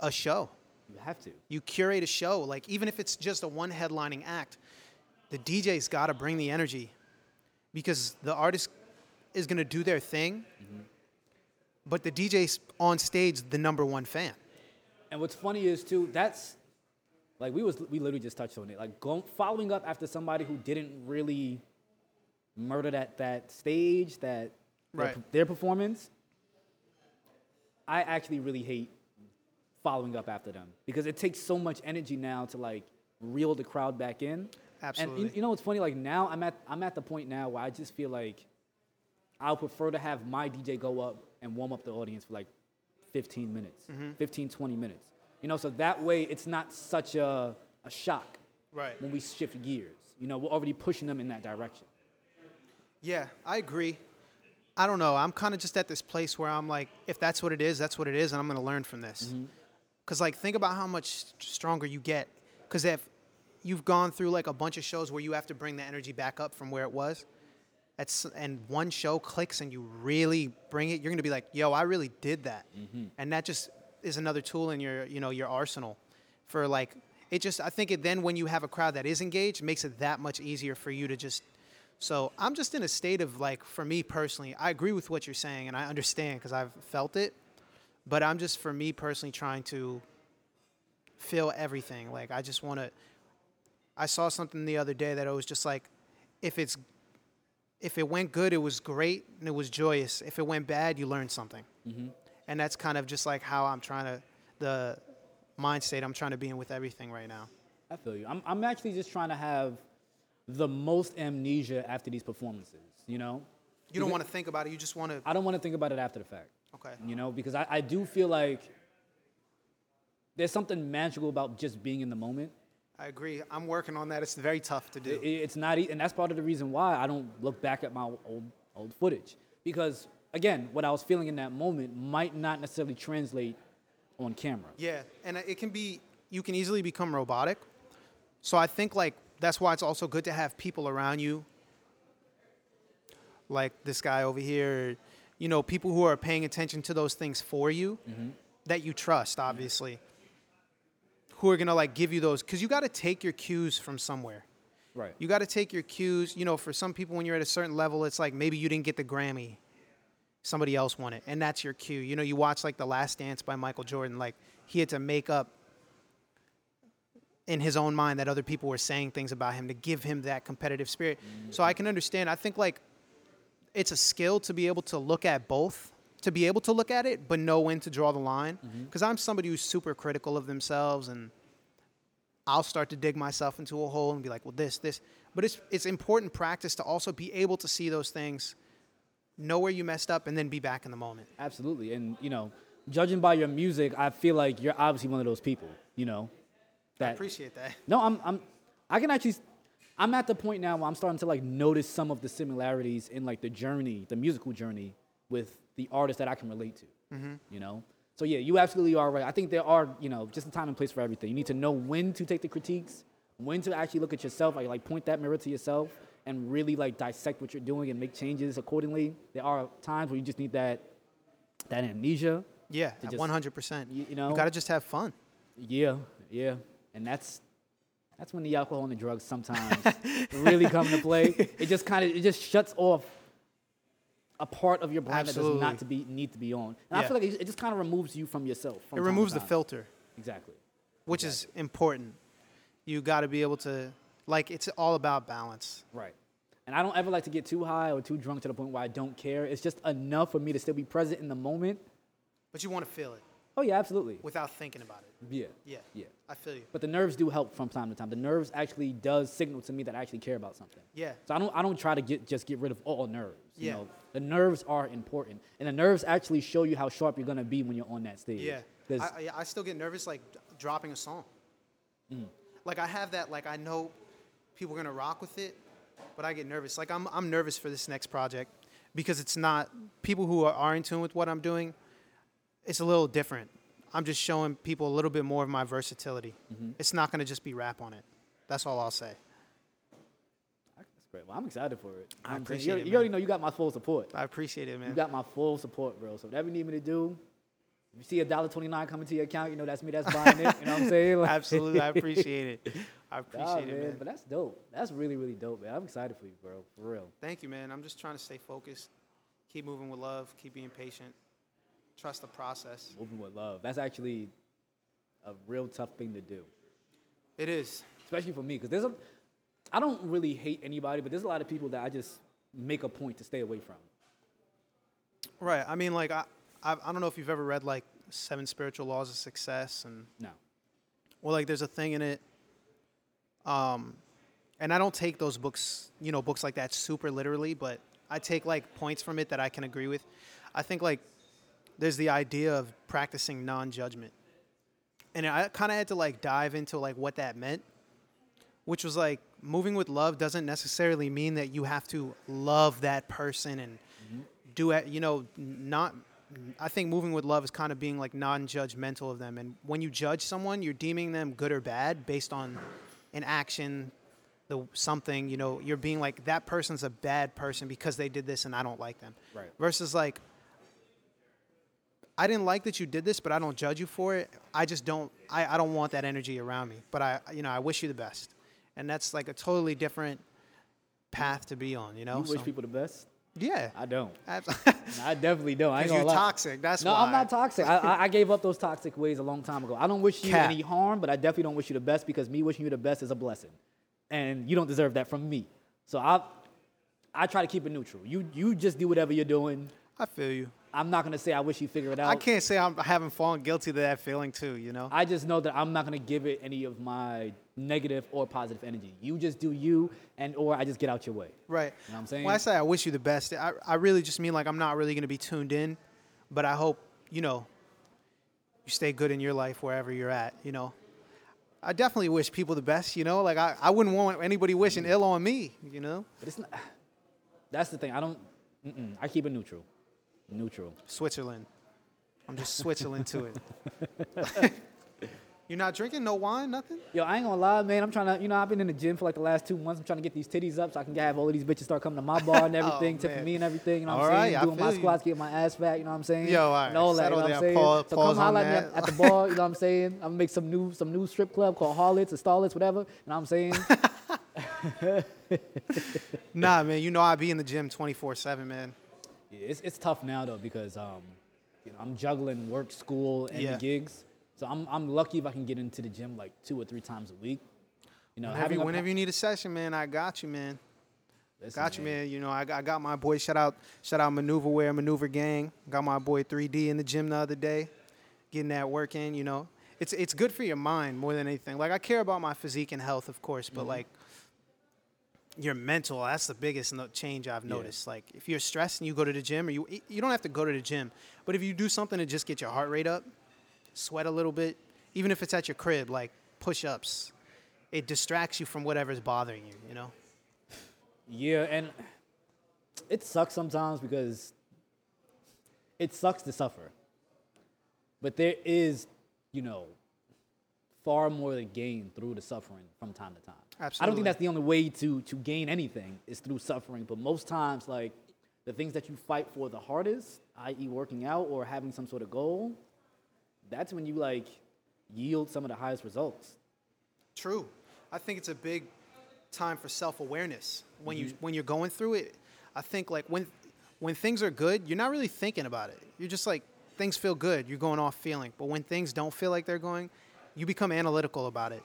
a show. You have to. You curate a show, like even if it's just a one headlining act, the DJ's got to bring the energy because the artist is going to do their thing, mm-hmm. but the DJ's on stage the number one fan. And what's funny is too, that's like we was we literally just touched on it. Like going, following up after somebody who didn't really murder that that stage, that their, their performance. I actually really hate following up after them because it takes so much energy now to like reel the crowd back in. And Absolutely. you, you know what's funny? Like now I'm at I'm at the point now where I just feel like I'll prefer to have my DJ go up and warm up the audience for like 15 minutes, Mm-hmm. 15, 20 minutes. You know, so that way it's not such a, a shock Right. when we shift gears. You know, we're already pushing them in that direction. Yeah, I agree. I don't know. I'm kind of just at this place where I'm like, if that's what it is, that's what it is, and I'm going to learn from this. Because, like, think about how much stronger you get. Because if you've gone through like a bunch of shows where you have to bring the energy back up from where it was, that's, and one show clicks and you really bring it, you're going to be like, yo, I really did that. Mm-hmm. And that just is another tool in your, you know, your arsenal for like, it just, I think it then when you have a crowd that is engaged, makes it that much easier for you to just so I'm just in a state of like, for me personally, I agree with what you're saying and I understand because I've felt it. But I'm just, for me personally, trying to feel everything. Like, I just want to. I saw something the other day that it was just like, if it's, if it went good, it was great and it was joyous. If it went bad, you learned something. Mm-hmm. And that's kind of just like how I'm trying to, the mind state I'm trying to be in with everything right now. I feel you. I'm, I'm actually just trying to have the most amnesia after these performances, you know? You don't want to think about it. You just want to. I don't want to think about it after the fact. Okay. You know, because I, I do feel like there's something magical about just being in the moment. I agree. I'm working on that. It's very tough to do. It- it's not, and that's part of the reason why I don't look back at my old old footage because again, what I was feeling in that moment might not necessarily translate on camera. Yeah, and it can be you can easily become robotic. So I think like that's why it's also good to have people around you, like this guy over here, you know, people who are paying attention to those things for you mm-hmm. that you trust, obviously, who are gonna like give you those because you got to take your cues from somewhere. Right. You got to take your cues. You know, for some people, when you're at a certain level, it's like maybe you didn't get the Grammy, somebody else won it, and that's your cue. You know, you watch like The Last Dance by Michael Jordan, like he had to make up in his own mind that other people were saying things about him to give him that competitive spirit. So I mm-hmm. can understand. I think like it's a skill to be able to look at both, to be able to look at it, but know when to draw the line. Mm-hmm. Because I'm somebody who's super critical of themselves and I'll start to dig myself into a hole and be like, well, this, this. But it's it's important practice to also be able to see those things, know where you messed up, and then be back in the moment. Absolutely. And, you know, judging by your music, I feel like you're obviously one of those people, you know, I that appreciate that. No, I'm I'm I can actually I'm at the point now where I'm starting to like notice some of the similarities in like the journey, the musical journey with the artists that I can relate to. Mm-hmm. You know? So yeah, you absolutely are right. I think there are, you know, just a time and place for everything. You need to know when to take the critiques, when to actually look at yourself, like like point that mirror to yourself and really like dissect what you're doing and make changes accordingly. There are times where you just need that that amnesia. Yeah, one hundred percent. you- know? you got to just have fun. Yeah, yeah, and that's that's when the alcohol and the drugs sometimes really come into play. It just kind of it just shuts off a part of your brain that does not to be need to be on. And I feel like it, it just kind of removes you from yourself. from It removes the filter, Exactly. which is important. You got to be able to like. It's all about balance. Right. And I don't ever like to get too high or too drunk to the point where I don't care. It's just enough for me to still be present in the moment. But you want to feel it Oh yeah, absolutely. without thinking about it. Yeah. Yeah, Yeah. I feel you. But the nerves do help from time to time. The nerves actually does signal to me that I actually care about something. Yeah. So I don't I don't try to get just get rid of all nerves. You Yeah. know, the nerves are important, and the nerves actually show you how sharp you're gonna be when you're on that stage. Yeah, I I still get nervous like dropping a song. Mm. Like I have that like I know people are gonna rock with it, but I get nervous. Like I'm I'm nervous for this next project because it's not people who are, are in tune with what I'm doing. It's a little different. I'm just showing people a little bit more of my versatility. Mm-hmm. It's not gonna just be rap on it. That's all I'll say. that's great. Well, I'm excited for it. I I'm appreciate you, it, You already know you got my full support. I appreciate it, man. You got my full support, bro. So whatever you need me to do. If you see a dollar twenty nine coming to your account, you know that's me. That's buying it. You know what I'm saying? Like- Absolutely, I appreciate it. I Nah, appreciate it, man. But that's dope. That's really, really dope, man. I'm excited for you, bro. For real. Thank you, man. I'm just trying to stay focused, keep moving with love, keep being patient, trust the process. Moving with love. That's actually a real tough thing to do. It is. especially for me, because there's a, I don't really hate anybody, but there's a lot of people that I just make a point to stay away from. Right. I mean, like, I, I, I don't know if you've ever read, like, Seven Spiritual Laws of Success. And, No. well, like, there's a thing in it. Um, and I don't take those books, you know, books like that super literally, but I take, like, points from it that I can agree with. I think, like, there's the idea of practicing non judgment. And I kind of had to, like, dive into, like, what that meant. which was like moving with love doesn't necessarily mean that you have to love that person and mm-hmm. do it you know not i think moving with love is kind of being like non-judgmental of them and when you judge someone you're deeming them good or bad based on an action the something you know you're being like that person's a bad person because they did this and i don't like them Right. versus like I didn't like that you did this, but I don't judge you for it. I just don't. I, I don't want that energy around me. But I, you know, I wish you the best, and that's like a totally different path to be on. You know. You wish So- people the best? yeah. I don't. I definitely don't. I ain't you're lie. toxic. That's no, why. I'm not toxic. I, I, gave up those toxic ways a long time ago. I don't wish you Cap. any harm, but I definitely don't wish you the best because me wishing you the best is a blessing, and you don't deserve that from me. So I, I try to keep it neutral. You you just do whatever you're doing. I feel you. I'm not gonna say I wish you figure it out. I can't say I'm, I haven't fallen guilty to that feeling too. You know. I just know that I'm not gonna give it any of my negative or positive energy. You just do you, and or I just get out your way. Right. You know what I'm saying? When I say I wish you the best, I, I really just mean like I'm not really going to be tuned in, but I hope, you know, you stay good in your life wherever you're at, you know. I definitely wish people the best, you know. Like I, I wouldn't want anybody wishing mm. ill on me, you know. But it's not. That's the thing. I don't. I keep it neutral. Neutral. Switzerland. I'm just Switzerland to it. You're not drinking no wine, nothing. Yo, I ain't gonna lie, man. I'm trying to, you know, I've been in the gym for like the last two months. I'm trying to get these titties up so I can have all of these bitches start coming to my bar and oh, everything, Oh, tipping me and everything. You know what All I'm right, saying? I Doing my you. squats, getting my ass fat. You know what I'm saying? Yo, all right, And all that. You know what I'm saying? Pause- so pause come holler at me at, the bar. You know what I'm saying? I'm gonna make some new, some new strip club called Harlots or Starlets, whatever. You know what I'm saying? Nah, man. You know I be in the gym 24/7, man. Yeah, it's, it's tough now though because um, you know I'm juggling work, school, and Yeah. gigs. So I'm I'm lucky if I can get into the gym like two or three times a week. You know, Whenever, having you, a whenever you need a session, man, I got you, man. Listen, Got you, man. You know, I, got- I got my boy. Shout out, shout out, Maneuver Wear, Maneuver Gang. Got my boy 3D in the gym the other day, getting that work in. You know, it's it's good for your mind more than anything. Like I care about my physique and health, of course, but like your mental, that's the biggest no- change I've Yeah. noticed. Like if you're stressed and you go to the gym, or you you don't have to go to the gym, but if you do something to just get your heart rate up, sweat a little bit, even if it's at your crib, like push-ups, it distracts you from whatever's bothering you. You know. Yeah, and it sucks sometimes because it sucks to suffer. But there is, you know, far more to gain through the suffering from time to time. I don't think that's the only way to to gain anything is through suffering. But most times, like the things that you fight for the hardest, i.e., working out or having some sort of goal, that's when you like yield some of the highest results. True. I think it's a big time for self-awareness when you mm-hmm. when you're going through it. I think like when when things are good, you're not really thinking about it. You're just like things feel good. You're going off feeling. But when things don't feel like they're going, you become analytical about it.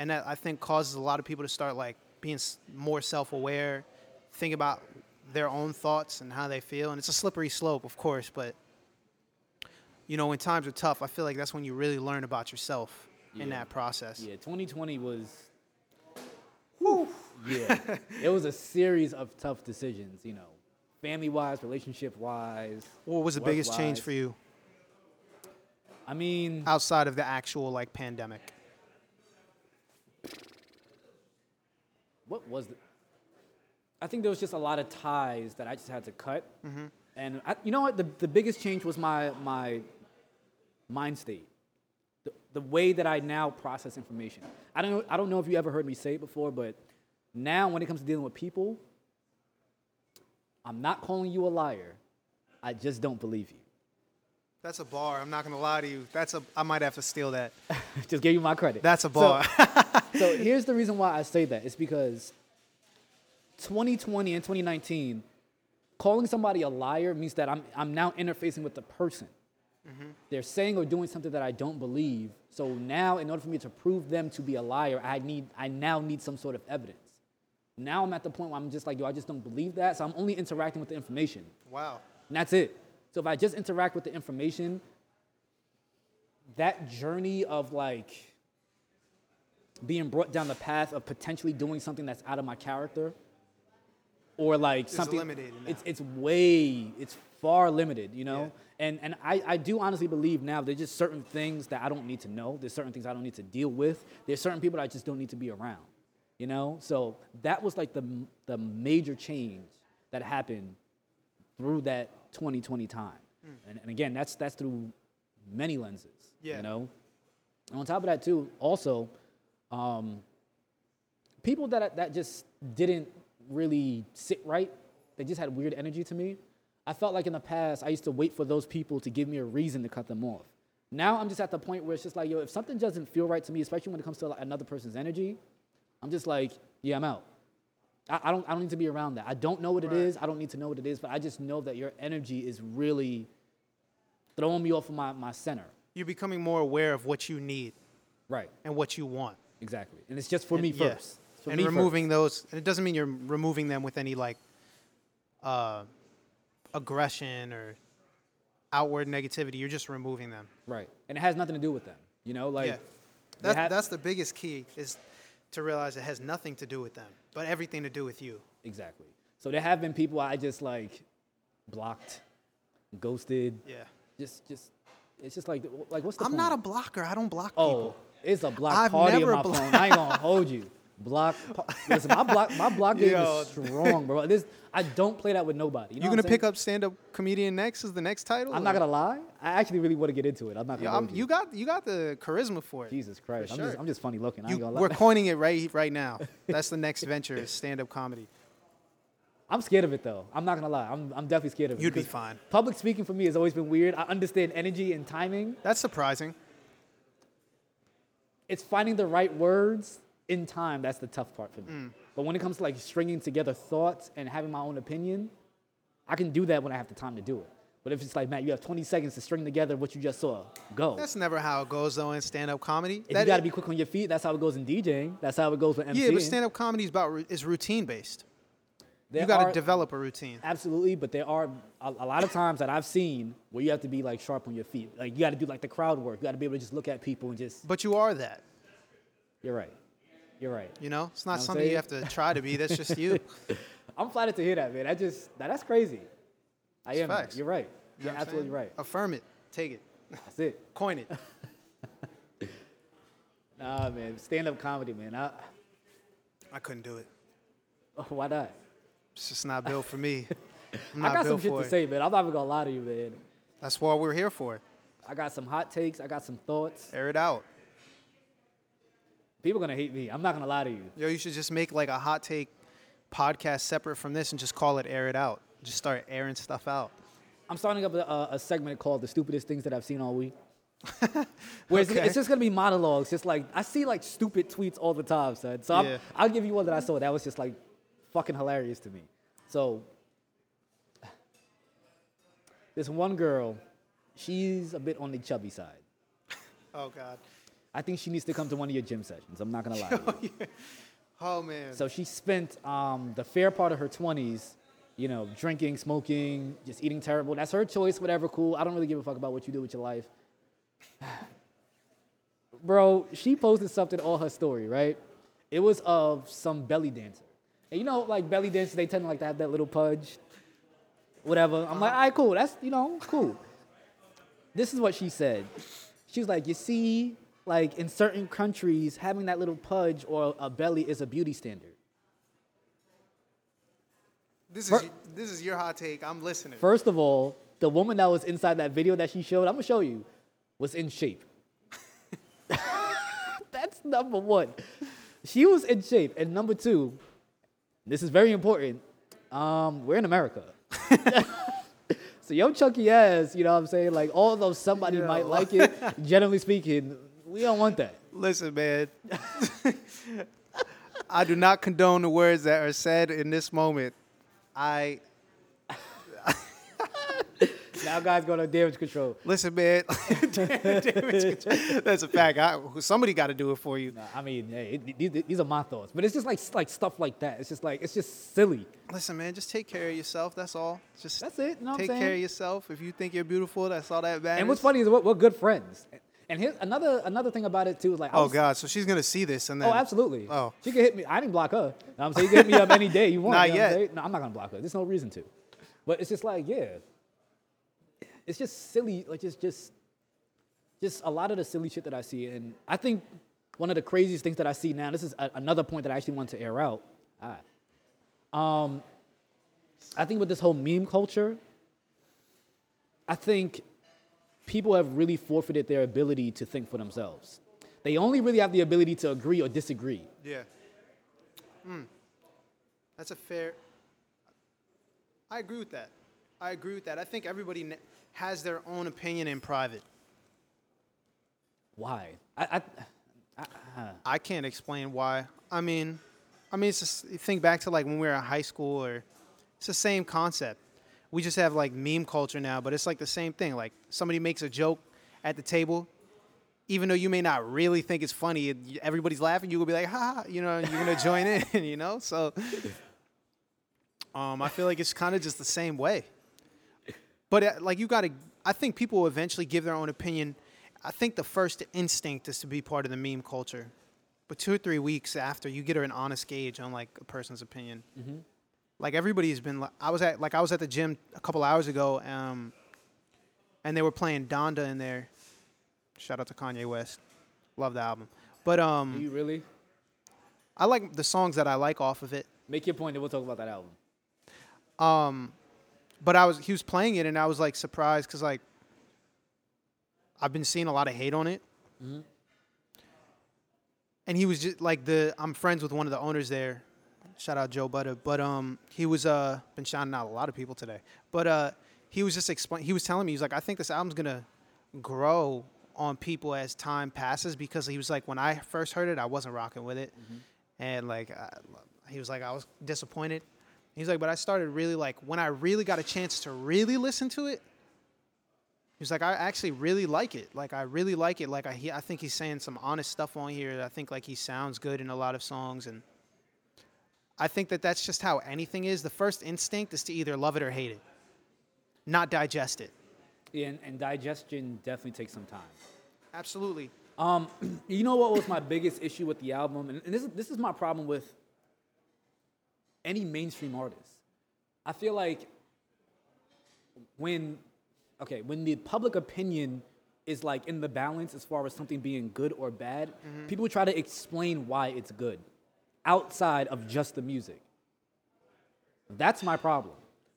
And that I think causes a lot of people to start like being more self-aware, think about their own thoughts and how they feel. And it's a slippery slope, of course, but you know, when times are tough, I feel like that's when you really learn about yourself in that process. Yeah, 2020 was. Yeah, it was a series of tough decisions. You know, family-wise, relationship-wise. What was the biggest change for you I mean, outside of the actual like pandemic? What was the? I think there was just a lot of ties that I just had to cut. Mm-hmm. And I, you know what? The, the biggest change was my my mind state. The, the way that I now process information. I don't know, I don't know if you ever heard me say it before, but now when it comes to dealing with people, I'm not calling you a liar. I just don't believe you. That's a bar. I'm not gonna lie to you. That's a. I might have to steal that. just give you my credit. That's a bar. so here's the reason why I say that. It's because 2020 and 2019, calling somebody a liar means that I'm, I'm now interfacing with the person. Mm-hmm. They're saying or doing something that I don't believe. So now, in order for me to prove them to be a liar, I need I now need some sort of evidence. Now I'm at the point where I'm just like, yo, I just don't believe that. So I'm only interacting with the information. wow. And that's it. So if I just interact with the information, that journey of like being brought down the path of potentially doing something that's out of my character or like something eliminated now. it's it's way it's far limited you know? Yeah. and and I, I do honestly believe now there's just certain things that i don't need to know. There's certain things i don't need to deal with. There's certain people that i just don't need to be around you know? So that was like the the major change that happened through that 2020 time. Hmm. And, and again that's that's through many lenses Yeah. you know? And on top of that too also um, people that that just didn't really sit right they just had weird energy to me i felt like in the past i used to wait for those people to give me a reason to cut them off now i'm just at the point where it's just like yo if something doesn't feel right to me especially when it comes to like another person's energy i'm just like yeah i'm out I, I don't I don't need to be around that. I don't know what it Right. is. I don't need to know what it is, but I just know that your energy is really throwing me off of my, my center. You're becoming more aware of what you need Right. and what you want. Exactly. And it's just for me yeah. first. For and me removing first. those. And it doesn't mean you're removing them with any like uh, aggression or outward negativity. You're just removing them. Right. And it has nothing to do with them. You know, like yeah. they That, have- that's the biggest key is to realize it has nothing to do with them, but everything to do with you. exactly. So there have been people I just like blocked, ghosted, Yeah. just just it's just like like what's the I'm point? not a blocker. I don't block Oh, people. It's a block I've party on my blo- phone. I ain't gonna hold you. Block. Listen, my block, my block game Yo. is strong, bro. This, I don't play that with nobody. You, know You what gonna pick up stand up comedian next as the next title? I'm not gonna lie. I actually really want to get into it. I'm not gonna. Hold I'm, you got you got the charisma for it. Jesus Christ. I'm, sure. just, I'm just funny looking. I You, ain't gonna lie. we're coining it right right now. That's the next venture, is stand up comedy. I'm scared of it though. I'm not gonna lie. I'm, I'm definitely scared of it. You'd be fine. Public speaking for me has always been weird. I understand energy and timing. That's surprising. It's finding the right words in time. That's the tough part for me. Mm. But when it comes to like stringing together thoughts and having my own opinion, I can do that when I have the time to do it. But if it's like, Matt, you have 20 seconds to string together what you just saw, go. That's never how it goes though in stand up comedy. if That you got to be quick on your feet, that's how it goes in DJing. That's how it goes with MCing. yeah, but stand up comedy is about is routine based. You got to develop a routine. Absolutely, but there are a, a lot of times that I've seen where you have to be like sharp on your feet. Like you got to do like the crowd work. You got to be able to just look at people and just. But you are that. You're right. You're right. You know, it's not Know something you have to try to be. That's just you. I'm flattered to hear that, man. I just that, that's crazy. I am. facts. You're right. You You're absolutely saying? right. Affirm it. Take it. That's it. Coin it. Nah, man. Stand up comedy, man. I, I couldn't do it. why not? It's just not built for me. I got some shit to it. say, man. I'm not even gonna lie to you, man. That's what we're here for. I got some hot takes. I got some thoughts. Air it out. People gonna hate me. I'm not gonna lie to you. Yo, you should just make like a hot take podcast separate from this and just call it Air It Out. Just start airing stuff out. I'm starting up a, a, segment called "The Stupidest Things That I've Seen All Week." Where it's, Okay. it's just gonna be monologues. Just like I see like stupid tweets all the time, son. So Yeah. I'll give you one that I saw that was just like fucking hilarious to me. So this one girl, she's a bit on the chubby side. Oh God. I think she needs to come to one of your gym sessions. I'm not gonna lie. To you. Oh man. So she spent um, the fair part of her 20s, you know, drinking, smoking, just eating terrible. That's her choice, whatever, cool. I don't really give a fuck about what you do with your life. Bro, she posted something on her story, right? It was of some belly dancer. And you know, like belly dancers, they tend to like to have that little pudge, whatever. I'm like, all right, cool. That's, you know, cool. This is what she said. She was like, you see, like in certain countries, having that little pudge or a belly is a beauty standard. this is this is your hot take. I'm listening. First of all, the woman that was inside that video that she showed, I'm gonna show you, was in shape. That's number one. She was in shape. And number two, this is very important. Um, we're in America. so your chunky ass, you know what I'm saying? Like although somebody Yo. might like it, generally speaking, we don't want that. Listen, man. I do not condone the words that are said in this moment. I Now guys go to damage control. listen, man. That's a fact. I, somebody got to do it for you. Nah, I mean, hey, it- these, these are my thoughts, but it's just like like stuff like that. It's just like it's just silly. Listen, man. Just take care of yourself. That's all. Just That's it. You know take care of yourself. If you think you're beautiful, that's all that matters. And what's funny is we're, we're good friends. And here's another another thing about it too is like I Oh was- God! So she's gonna see this and then. Oh, absolutely. Oh. She can hit me. I didn't block her. You know I'm saying you can hit me up any day you want. Not you know what I'm yet. No, I'm not gonna block her. There's no reason to. But it's just like, yeah. It's just silly, like just just just a lot of the silly shit that I see. And I think one of the craziest things that I see now, this is a, another point that I actually want to air out. Right. Um I think with this whole meme culture, I think people have really forfeited their ability to think for themselves. They only really have the ability to agree or disagree. Yeah. Hmm. That's a fair. I agree with that. I agree with that. I think everybody ne- has their own opinion in private. Why? I, I, I can't explain why. I mean, I mean, it's just think back to like when we were in high school, or it's the same concept. We just have like meme culture now, but it's like the same thing. Like somebody makes a joke at the table, even though you may not really think it's funny, everybody's laughing. You will be like, ha, ha, you know, you're gonna join in, you know. So, um, I feel like it's kind of just the same way. But uh, like you got to, I think people will eventually give their own opinion. I think the first instinct is to be part of the meme culture, but two or three weeks after, you get an honest gauge on like a person's opinion. Like everybody's been, I was at like I was at the gym a couple hours ago, um, and they were playing Donda in there. Shout out to Kanye West, love the album. But do um, you really? I like the songs that I like off of it. Make your point, and we'll talk about that album. Um, but I was he was playing it, and I was like surprised because like I've been seeing a lot of hate on it, Mhm. and he was just like the I'm friends with one of the owners there. Shout out Joe Butter, but um he was uh been shouting out a lot of people today, but uh he was just explain he was telling me he was like I think this album's gonna grow on people as time passes because he was like when I first heard it I wasn't rocking with it, and like I, he was like I was disappointed. He's like, but I started really like when I really got a chance to really listen to it. He was like, I actually really like it. Like I really like it. Like I, he, I think he's saying some honest stuff on here. I think like he sounds good in a lot of songs, and I think that that's just how anything is. The first instinct is to either love it or hate it, not digest it. Yeah, and, and digestion definitely takes some time. Absolutely. Um, you know what was my biggest issue with the album, and, and this is this is my problem with any mainstream artist. I feel like when okay, when the public opinion is like in the balance as far as something being good or bad, mm-hmm. people try to explain why it's good outside of just the music. That's my problem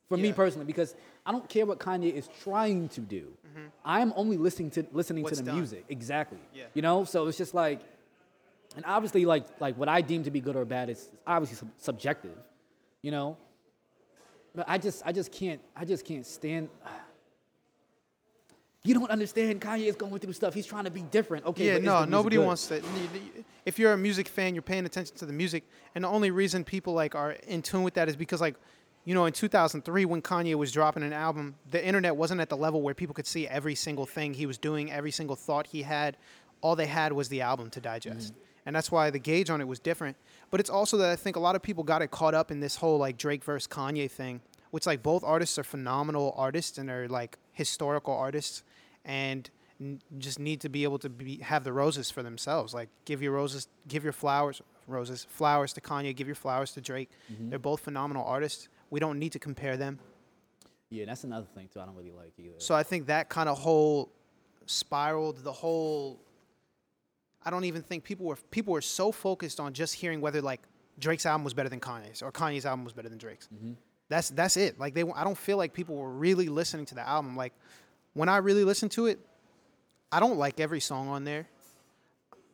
for me personally because I don't care what Kanye is trying to do. Mm-hmm. I'm only listening to listening What's to the done. music. Exactly. Yeah. You know, so it's just like, and obviously, like like what I deem to be good or bad is, is obviously sub- subjective. You know, but I just I just can't I just can't stand. You don't understand. Kanye is going through stuff. He's trying to be different. Okay. yeah, no, nobody good? wants to. If you're a music fan, you're paying attention to the music, and the only reason people like are in tune with that is because like, you know, in 2003 when Kanye was dropping an album, the internet wasn't at the level where people could see every single thing he was doing, every single thought he had. All they had was the album to digest, mm-hmm. And that's why the gauge on it was different. But it's also that I think a lot of people got it caught up in this whole like Drake versus Kanye thing, which like both artists are phenomenal artists and they're like historical artists, and n- just need to be able to be have the roses for themselves. Like give your roses, give your flowers, roses, flowers to Kanye, give your flowers to Drake. Mm-hmm. They're both phenomenal artists. We don't need to compare them. Yeah, that's another thing too. I don't really like either. So I think that kind of whole spiraled the whole. I don't even think people were people were so focused on just hearing whether like Drake's album was better than Kanye's or Kanye's album was better than Drake's. Mm-hmm. That's that's it. Like they, I don't feel like people were really listening to the album. Like when I really listen to it, I don't like every song on there.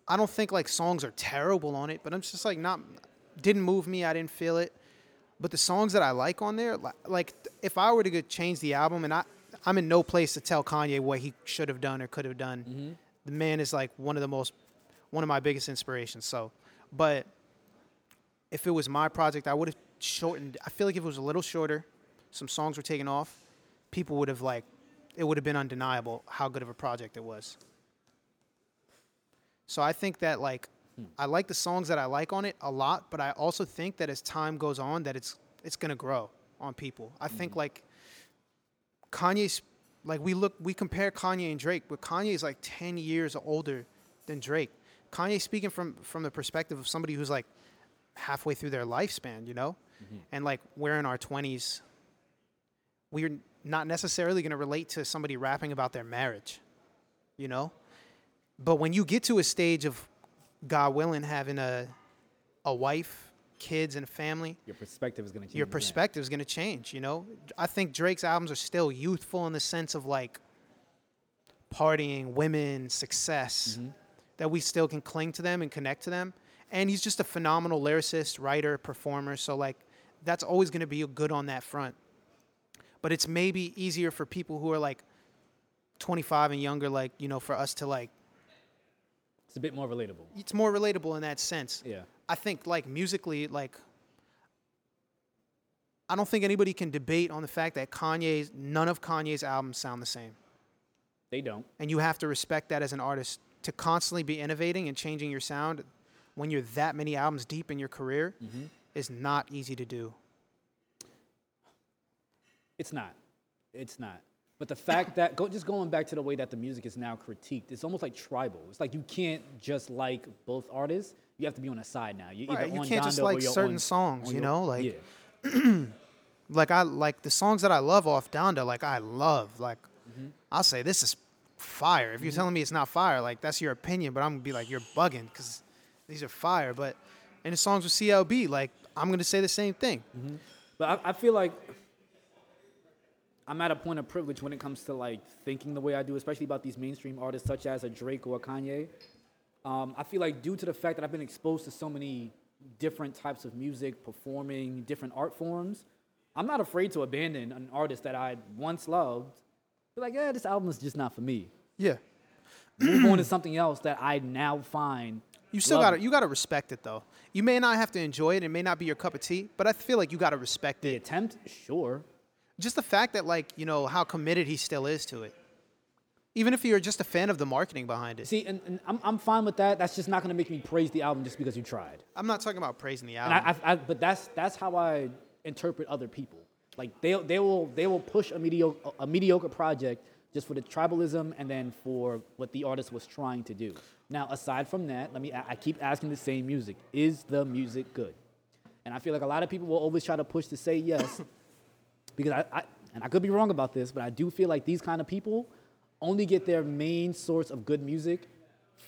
I don't think like songs are terrible on it, but I'm just like not didn't move me. I didn't feel it. But the songs that I like on there, li- like if I were to change the album, and I I'm in no place to tell Kanye what he should have done or could have done. Mm-hmm. The man is like one of the most one of my biggest inspirations. So, but if it was my project, I would have shortened. I feel like if it was a little shorter, some songs were taken off, people would have like, it would have been undeniable how good of a project it was. So I think that like, I like the songs that I like on it a lot, but I also think that as time goes on, that it's it's gonna grow on people. I think mm-hmm. like Kanye's like we look we compare Kanye and Drake, but Kanye is like ten years older than Drake. Kanye speaking from from the perspective of somebody who's like halfway through their lifespan, you know, and like we're in our twenties. We're not necessarily going to relate to somebody rapping about their marriage, you know. But when you get to a stage of God willing having a a wife, kids, and a family, your perspective is gonna change. your perspective is going to change. You know, I think Drake's albums are still youthful in the sense of like partying, women, success, Mm-hmm. That we still can cling to them and connect to them. And he's just a phenomenal lyricist, writer, performer. So like, that's always going to be good on that front. But it's maybe easier for people who are like 25 and younger, like you know, for us to like. It's a bit more relatable. It's more relatable in that sense. Yeah. I think like musically, like I don't think anybody can debate on the fact that Kanye's none of Kanye's albums sound the same. They don't. And you have to respect that as an artist to constantly be innovating and changing your sound when you're that many albums deep in your career mm-hmm. is not easy to do. It's not. It's not. But the fact that go, just going back to the way that the music is now critiqued, it's almost like tribal. It's like you can't just like both artists. You have to be on a side now. You're Right, either you on can't just Donda or like certain on- songs, on you know, like- yeah. Like I like the songs that I love off Donda, like I love. Like mm-hmm. I'll say this is fire. If you're telling me it's not fire, like that's your opinion, but I'm gonna be like you're bugging because these are fire. But in the songs with CLB. Like I'm gonna say the same thing. But I, I feel like I'm at a point of privilege when it comes to like thinking the way I do, especially about these mainstream artists such as a Drake or a Kanye. Um, I feel like due to the fact that I've been exposed to so many different types of music, performing different art forms, I'm not afraid to abandon an artist that I once loved. Be like, yeah, this album is just not for me. Yeah. Move on to something else that I now find. You still gotta you gotta respect it though. You may not have to enjoy it. It may not be your cup of tea, but I feel like you gotta respect the it. attempt, sure. Just the fact that like you know how committed he still is to it. Even if you're just a fan of the marketing behind it. See, and, and I'm, I'm fine with that. That's just not gonna make me praise the album just because you tried. I'm not talking about praising the And album. I, I, I, but that's that's how I interpret other people. Like they they will they will push a mediocre a mediocre project just for the tribalism and then for what the artist was trying to do. Now, aside from that, let me I keep asking the same music: Is the music good? And I feel like a lot of people will always try to push to say yes, because I, I and I could be wrong about this, but I do feel like these kind of people only get their main source of good music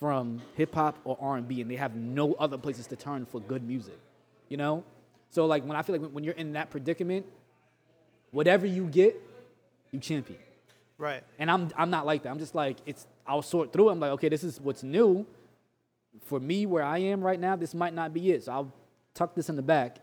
from hip hop or R and B, and they have no other places to turn for good music. You know, so like when I feel like when you're in that predicament, whatever you get, you champion. right. And I'm I'm not like that. I'm just like it's. I'll sort through. it. I'm like, okay, this is what's new. For me, where I am right now, this might not be it. So I'll tuck this in the back,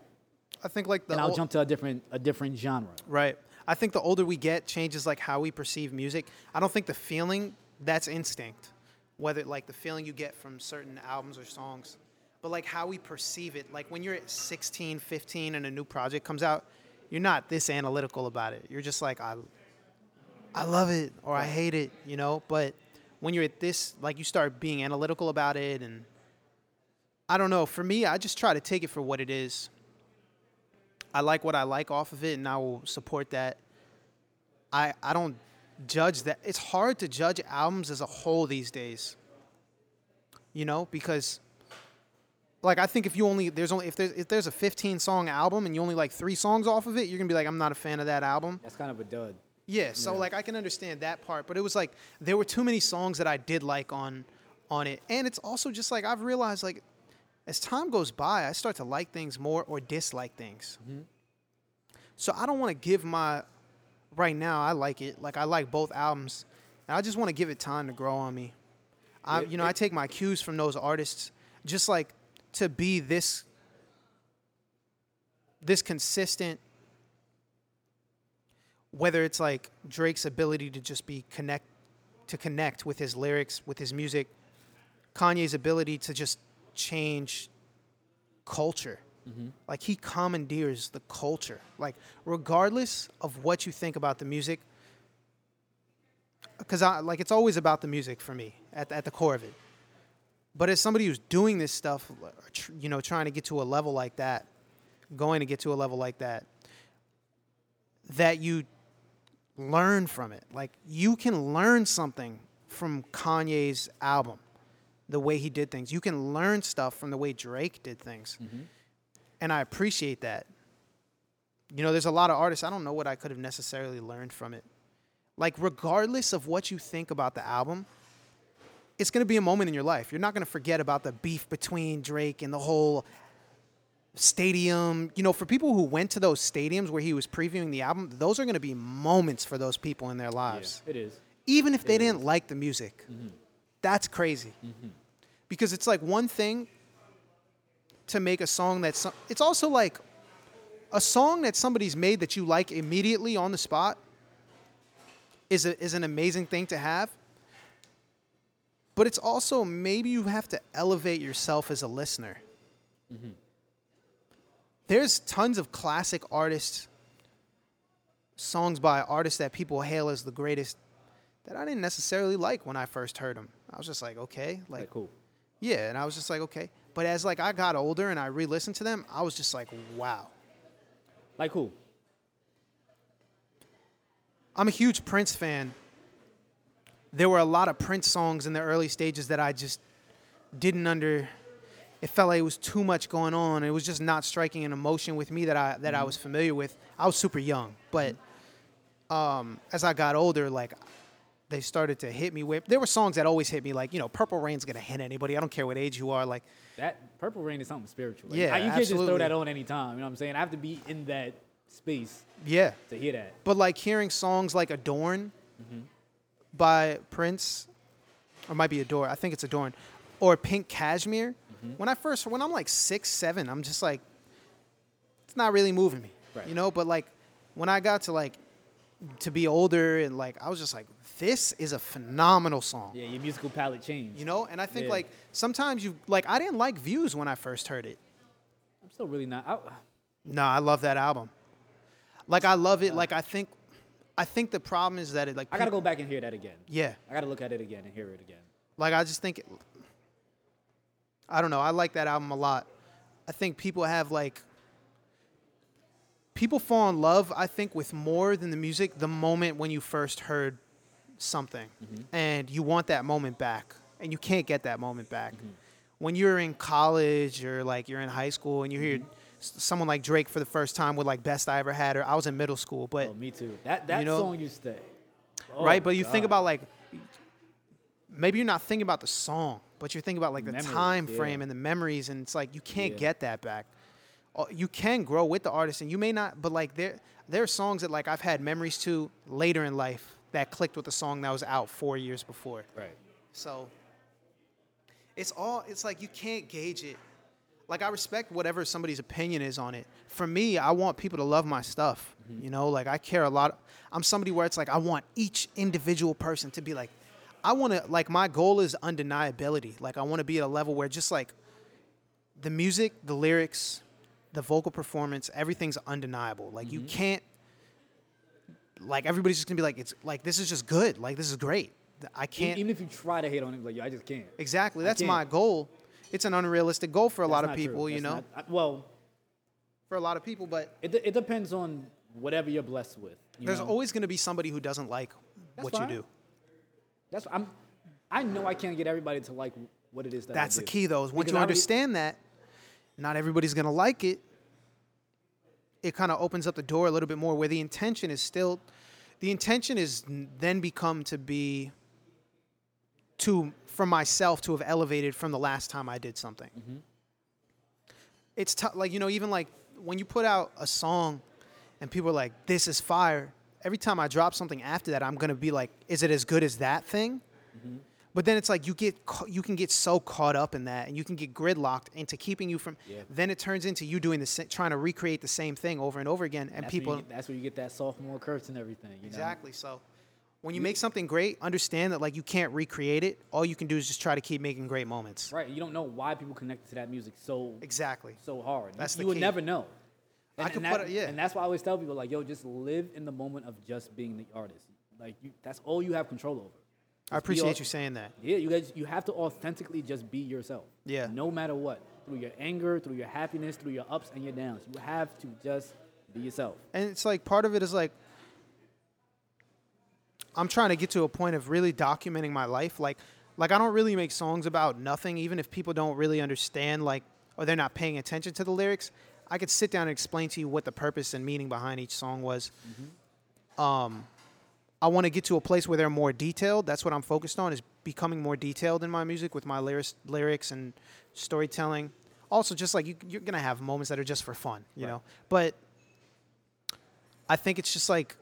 I think like the and I'll ol- jump to a different a different genre. Right. I think the older we get changes like how we perceive music. I don't think the feeling that's instinct, whether like the feeling you get from certain albums or songs, but like how we perceive it. Like when you're at 16, 15 and a new project comes out, you're not this analytical about it. You're just like I I love it or I hate it, you know? But when you're at this like you start being analytical about it and I don't know, for me I just try to take it for what it is. I like what I like off of it, and I will support that. I I don't judge that. It's hard to judge albums as a whole these days. You know, because like I think if you only there's only if there's if there's a 15 song album and you only like three songs off of it, you're gonna be like, I'm not a fan of that album. That's kind of a dud. Yeah, so like I can understand that part, but it was like there were too many songs that I did like on on it. And it's also just like I've realized like as time goes by, I start to like things more or dislike things. Mm-hmm. So I don't want to give my right now I like it. Like I like both albums. And I just want to give it time to grow on me. I you know, I take my cues from those artists just like to be this this consistent whether it's like Drake's ability to just be connect to connect with his lyrics, with his music, Kanye's ability to just change culture. Mm-hmm. Like he commandeers the culture. Like regardless of what you think about the music, because I like it's always about the music for me at at the core of it. But as somebody who's doing this stuff, tr- you know, trying to get to a level like that, going to get to a level like that, that you learn from it. Like you can learn something from Kanye's album, the way he did things. You can learn stuff from the way Drake did things. Mm-hmm. And I appreciate that. You know, there's a lot of artists, I don't know what I could have necessarily learned from it. Like, regardless of what you think about the album, it's going to be a moment in your life. You're not going to forget about the beef between Drake and the whole stadium. You know, for people who went to those stadiums where he was previewing the album, those are going to be moments for those people in their lives. it is. Even if they didn't like the music. Mm-hmm. That's crazy. Mm-hmm. Because it's like one thing to make a song that's it's also like a song that somebody's made that you like immediately on the spot is a, is an amazing thing to have. But it's also maybe you have to elevate yourself as a listener. Mm-hmm. There's tons of classic artists, songs by artists that people hail as the greatest that I didn't necessarily like when I first heard them. I was just like, okay, like Like, cool. yeah, and I was just like, okay. But as like I got older and I re-listened to them, I was just like, wow. Like who? I'm a huge Prince fan. There were a lot of Prince songs in the early stages that I just didn't under. It felt like it was too much going on. It was just not striking an emotion with me that I that I was familiar with. I was super young, but um, as I got older, like they started to hit me with. There were songs that always hit me, like you know, Purple Rain's gonna hit anybody. I don't care what age you are. Like That Purple Rain is something spiritual. Like, Yeah, you can't just throw that on any time. You know what I'm saying? I have to be in that space yeah, to hear that. but like hearing songs like Adorn Mm-hmm. By Prince, or might be Adore. I think it's Adorn, or Pink Cashmere. Mm-hmm. When I first, when I'm like six, seven, I'm just like, it's not really moving me, Right. you know. But like when I got to like to be older and like I was just like, this is a phenomenal song. Yeah, your musical palette changed. You know, and I think Yeah. like sometimes you like I didn't like Views when I first heard it. I'm still really not. I, No, I love that album. Like I love it. Like I think, I think the problem is that it like I gotta go back and hear that again. Yeah, I gotta look at it again and hear it again. like I just think, it, I don't know. I like that album a lot. I think people have like, people fall in love. I think with more than the music, the moment when you first heard something, mm-hmm. and you want that moment back, and you can't get that moment back. Mm-hmm. When you're in college or like you're in high school and you hear s- someone like Drake for the first time with like "Best I Ever Had," or I was in middle school, but Oh, me too. That that You know? song used to. Oh, right? But you think about like maybe you're not thinking about the song, but you're thinking about like the Memories, time yeah. frame and the memories, and it's like you can't Yeah. get that back. Uh, You can grow with the artist, and you may not, but like there there are songs that like I've had memories to later in life that clicked with the song that was out four years before. Right. So it's all it's like you can't gauge it. Like I respect whatever somebody's opinion is on it. For me, I want people to love my stuff. Mm-hmm. You know, like I care a lot. I'm somebody where it's like I want each individual person to be like I want to like my goal is undeniability. Like I want to be at a level where just like the music, the lyrics, the vocal performance, everything's undeniable. Like you mm-hmm. can't like everybody's just to be like it's like this is just good. Like this is great. I can't Even if you try to hate on it, like yo, I just can't. Exactly. That's can't. my goal. It's an unrealistic goal for a lot of people, you know. not- well, For a lot of people, but it, it depends on whatever you're blessed with. you there's know? always going to be somebody who doesn't like That's what fine. you do. That's I'm. I know I can't get everybody to like what it is that I That's the key, though. Is once Because you I already- understand that, not everybody's going to like it. It kind of opens up the door a little bit more, where the intention is still, the intention is then become to be, to for myself to have elevated from the last time I did something. Mm-hmm. It's tough, like you know, even like when you put out a song, and people are like, "This is fire." Every time I drop something after that, I'm gonna be like, "Is it as good as that thing?" Mm-hmm. But then it's like you get ca- you can get so caught up in that, and you can get gridlocked into keeping you from. Yeah. Then it turns into you doing the sa- trying to recreate the same thing over and over again, and That's people Where get, that's where you get that sophomore curse and everything. You know? exactly. So when you make something great, understand that like you can't recreate it. All you can do is just try to keep making great moments. Right. You don't know why people connect to that music so Exactly. so hard. That's you the would key. never know. I could and put it- yeah. And that's why I always tell people like, yo, just live in the moment of just being the artist. Like you, that's all you have control over. I Just be appreciate you saying that. Yeah, you guys, you have to authentically just be yourself. Yeah. No matter what, through your anger, through your happiness, through your ups and your downs, you have to just be yourself. and it's like part of it is like I'm trying to get to a point of really documenting my life. Like, like I don't really make songs about nothing, even if people don't really understand, like, or they're not paying attention to the lyrics. I could sit down and explain to you what the purpose and meaning behind each song was. Um, I want to get to a place where they're more detailed. That's what I'm focused on is becoming more detailed in my music with my lyrics, lyrics and storytelling. Also, just like you, you're gonna have moments that are just for fun, you Right. know. But I think it's just like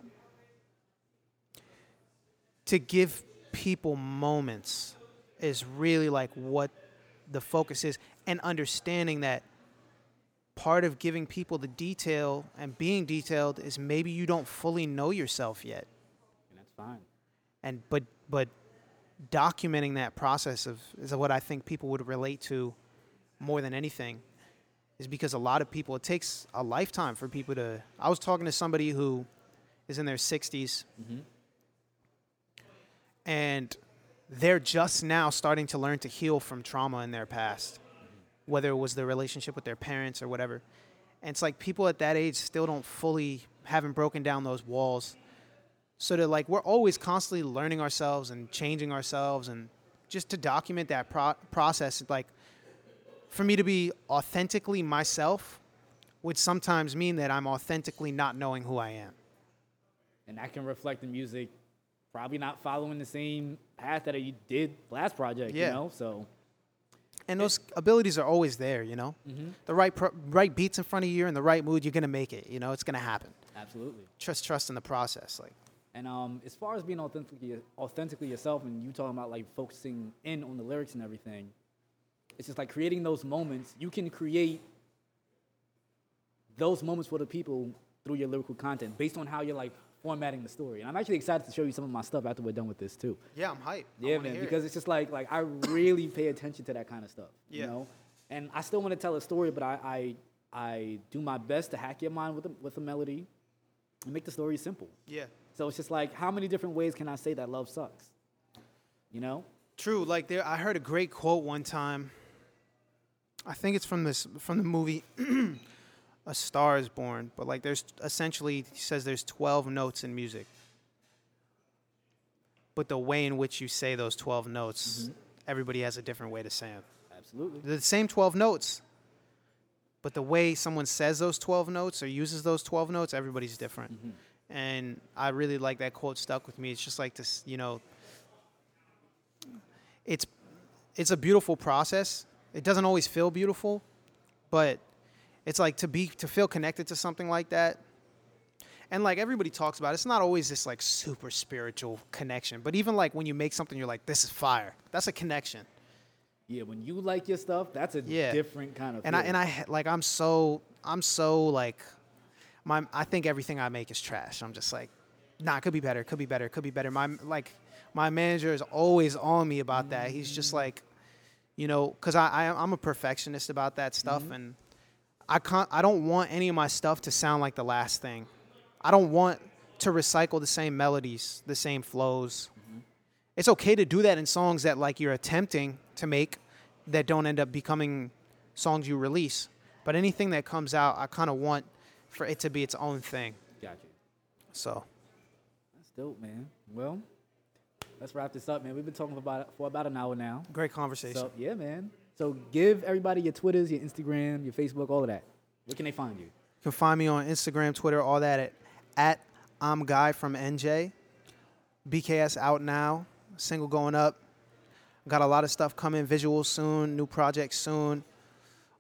to give people moments is really like what the focus is and understanding that part of giving people the detail and being detailed is maybe you don't fully know yourself yet And that's fine. and but but documenting that process of is what I think people would relate to more than anything is because a lot of people it takes a lifetime for people to I was talking to somebody who is in their 60s Mhm. And they're just now starting to learn to heal from trauma in their past whether it was the relationship with their parents or whatever. And it's like people at that age still don't fully haven't broken down those walls. So that like we're always constantly learning ourselves and changing ourselves and just to document that pro- process like for me to be authentically myself would sometimes mean that i'm authentically not knowing who i am. And that can reflect in music probably not following the same path that you did last project. Yeah. You know, so And those abilities are always there, you know. Mm-hmm. The right pro- right beats in front of you, in the right mood, you're gonna make it. You know, it's gonna happen. absolutely. Trust, trust in the process. Like, And um, as far as being authentically authentically yourself, and you talking about like focusing in on the lyrics and everything, it's just like creating those moments. You can create those moments for the people through your lyrical content based on how you're like formatting the story. And I'm actually excited to show you some of my stuff after we're done with this too. yeah, I'm hyped. Yeah, man, hear it. because it's just like like I really pay attention to that kind of stuff. Yeah. You know, and I still want to tell a story, but I I, I do my best to hack your mind with a, with a melody and make the story simple. yeah, So it's just like, how many different ways can I say that love sucks? You know? true. Like, there, I heard a great quote one time. I think it's from this from the movie A Star Is Born, but like, there's essentially he says there's 12 notes in music, but the way in which you say those 12 notes, mm-hmm. everybody has a different way to say them. Absolutely. They're the same 12 notes, but the way someone says those 12 notes or uses those 12 notes, everybody's different. Mm-hmm. And I really like that quote stuck with me. It's just like this, you know, it's it's a beautiful process. It doesn't always feel beautiful, but it's like to be to feel connected to something like that. And like everybody talks about, it's not always this like super spiritual connection, but even like when you make something you're like this is fire. That's a connection. Yeah, when you like your stuff, that's a Yeah. different kind of and I and I like I'm so I'm so like my I think everything I make is trash. I'm just like, nah, it could be better, could be better, could be better. My like my manager is always on me about that. He's just like, you know, because I, I I'm a perfectionist about that stuff, mm-hmm. and I can't I don't want any of my stuff to sound like the last thing. I don't want to recycle the same melodies, the same flows. Mm-hmm. It's okay to do that in songs that like you're attempting to make that don't end up becoming songs you release. But anything that comes out, I kind of want for it to be its own thing. Got you. So That's dope, man. Well, let's wrap this up, man. We've been talking for about for about an hour now. great conversation. So yeah, man. So give everybody your Twitters, your Instagram, your Facebook, all of that. Where can they find you? You can find me on Instagram, Twitter, all that at, at I'm Guy from NJ. BKS out now, single going up. Got a lot of stuff coming, visuals soon, new projects soon,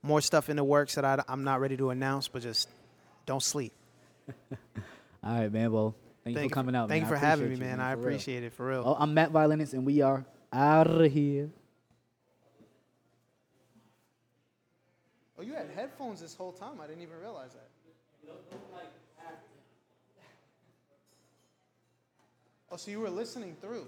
more stuff in the works that I, I'm not ready to announce, but just don't sleep. All right, man. Well, thank, you for coming out. Thank man. you for having me, appreciate you, man. I for real. appreciate it for real. Oh, I'm Matt Violinist, and we are out of here. Oh, you had headphones this whole time. I didn't even realize that. Oh, so you were listening through.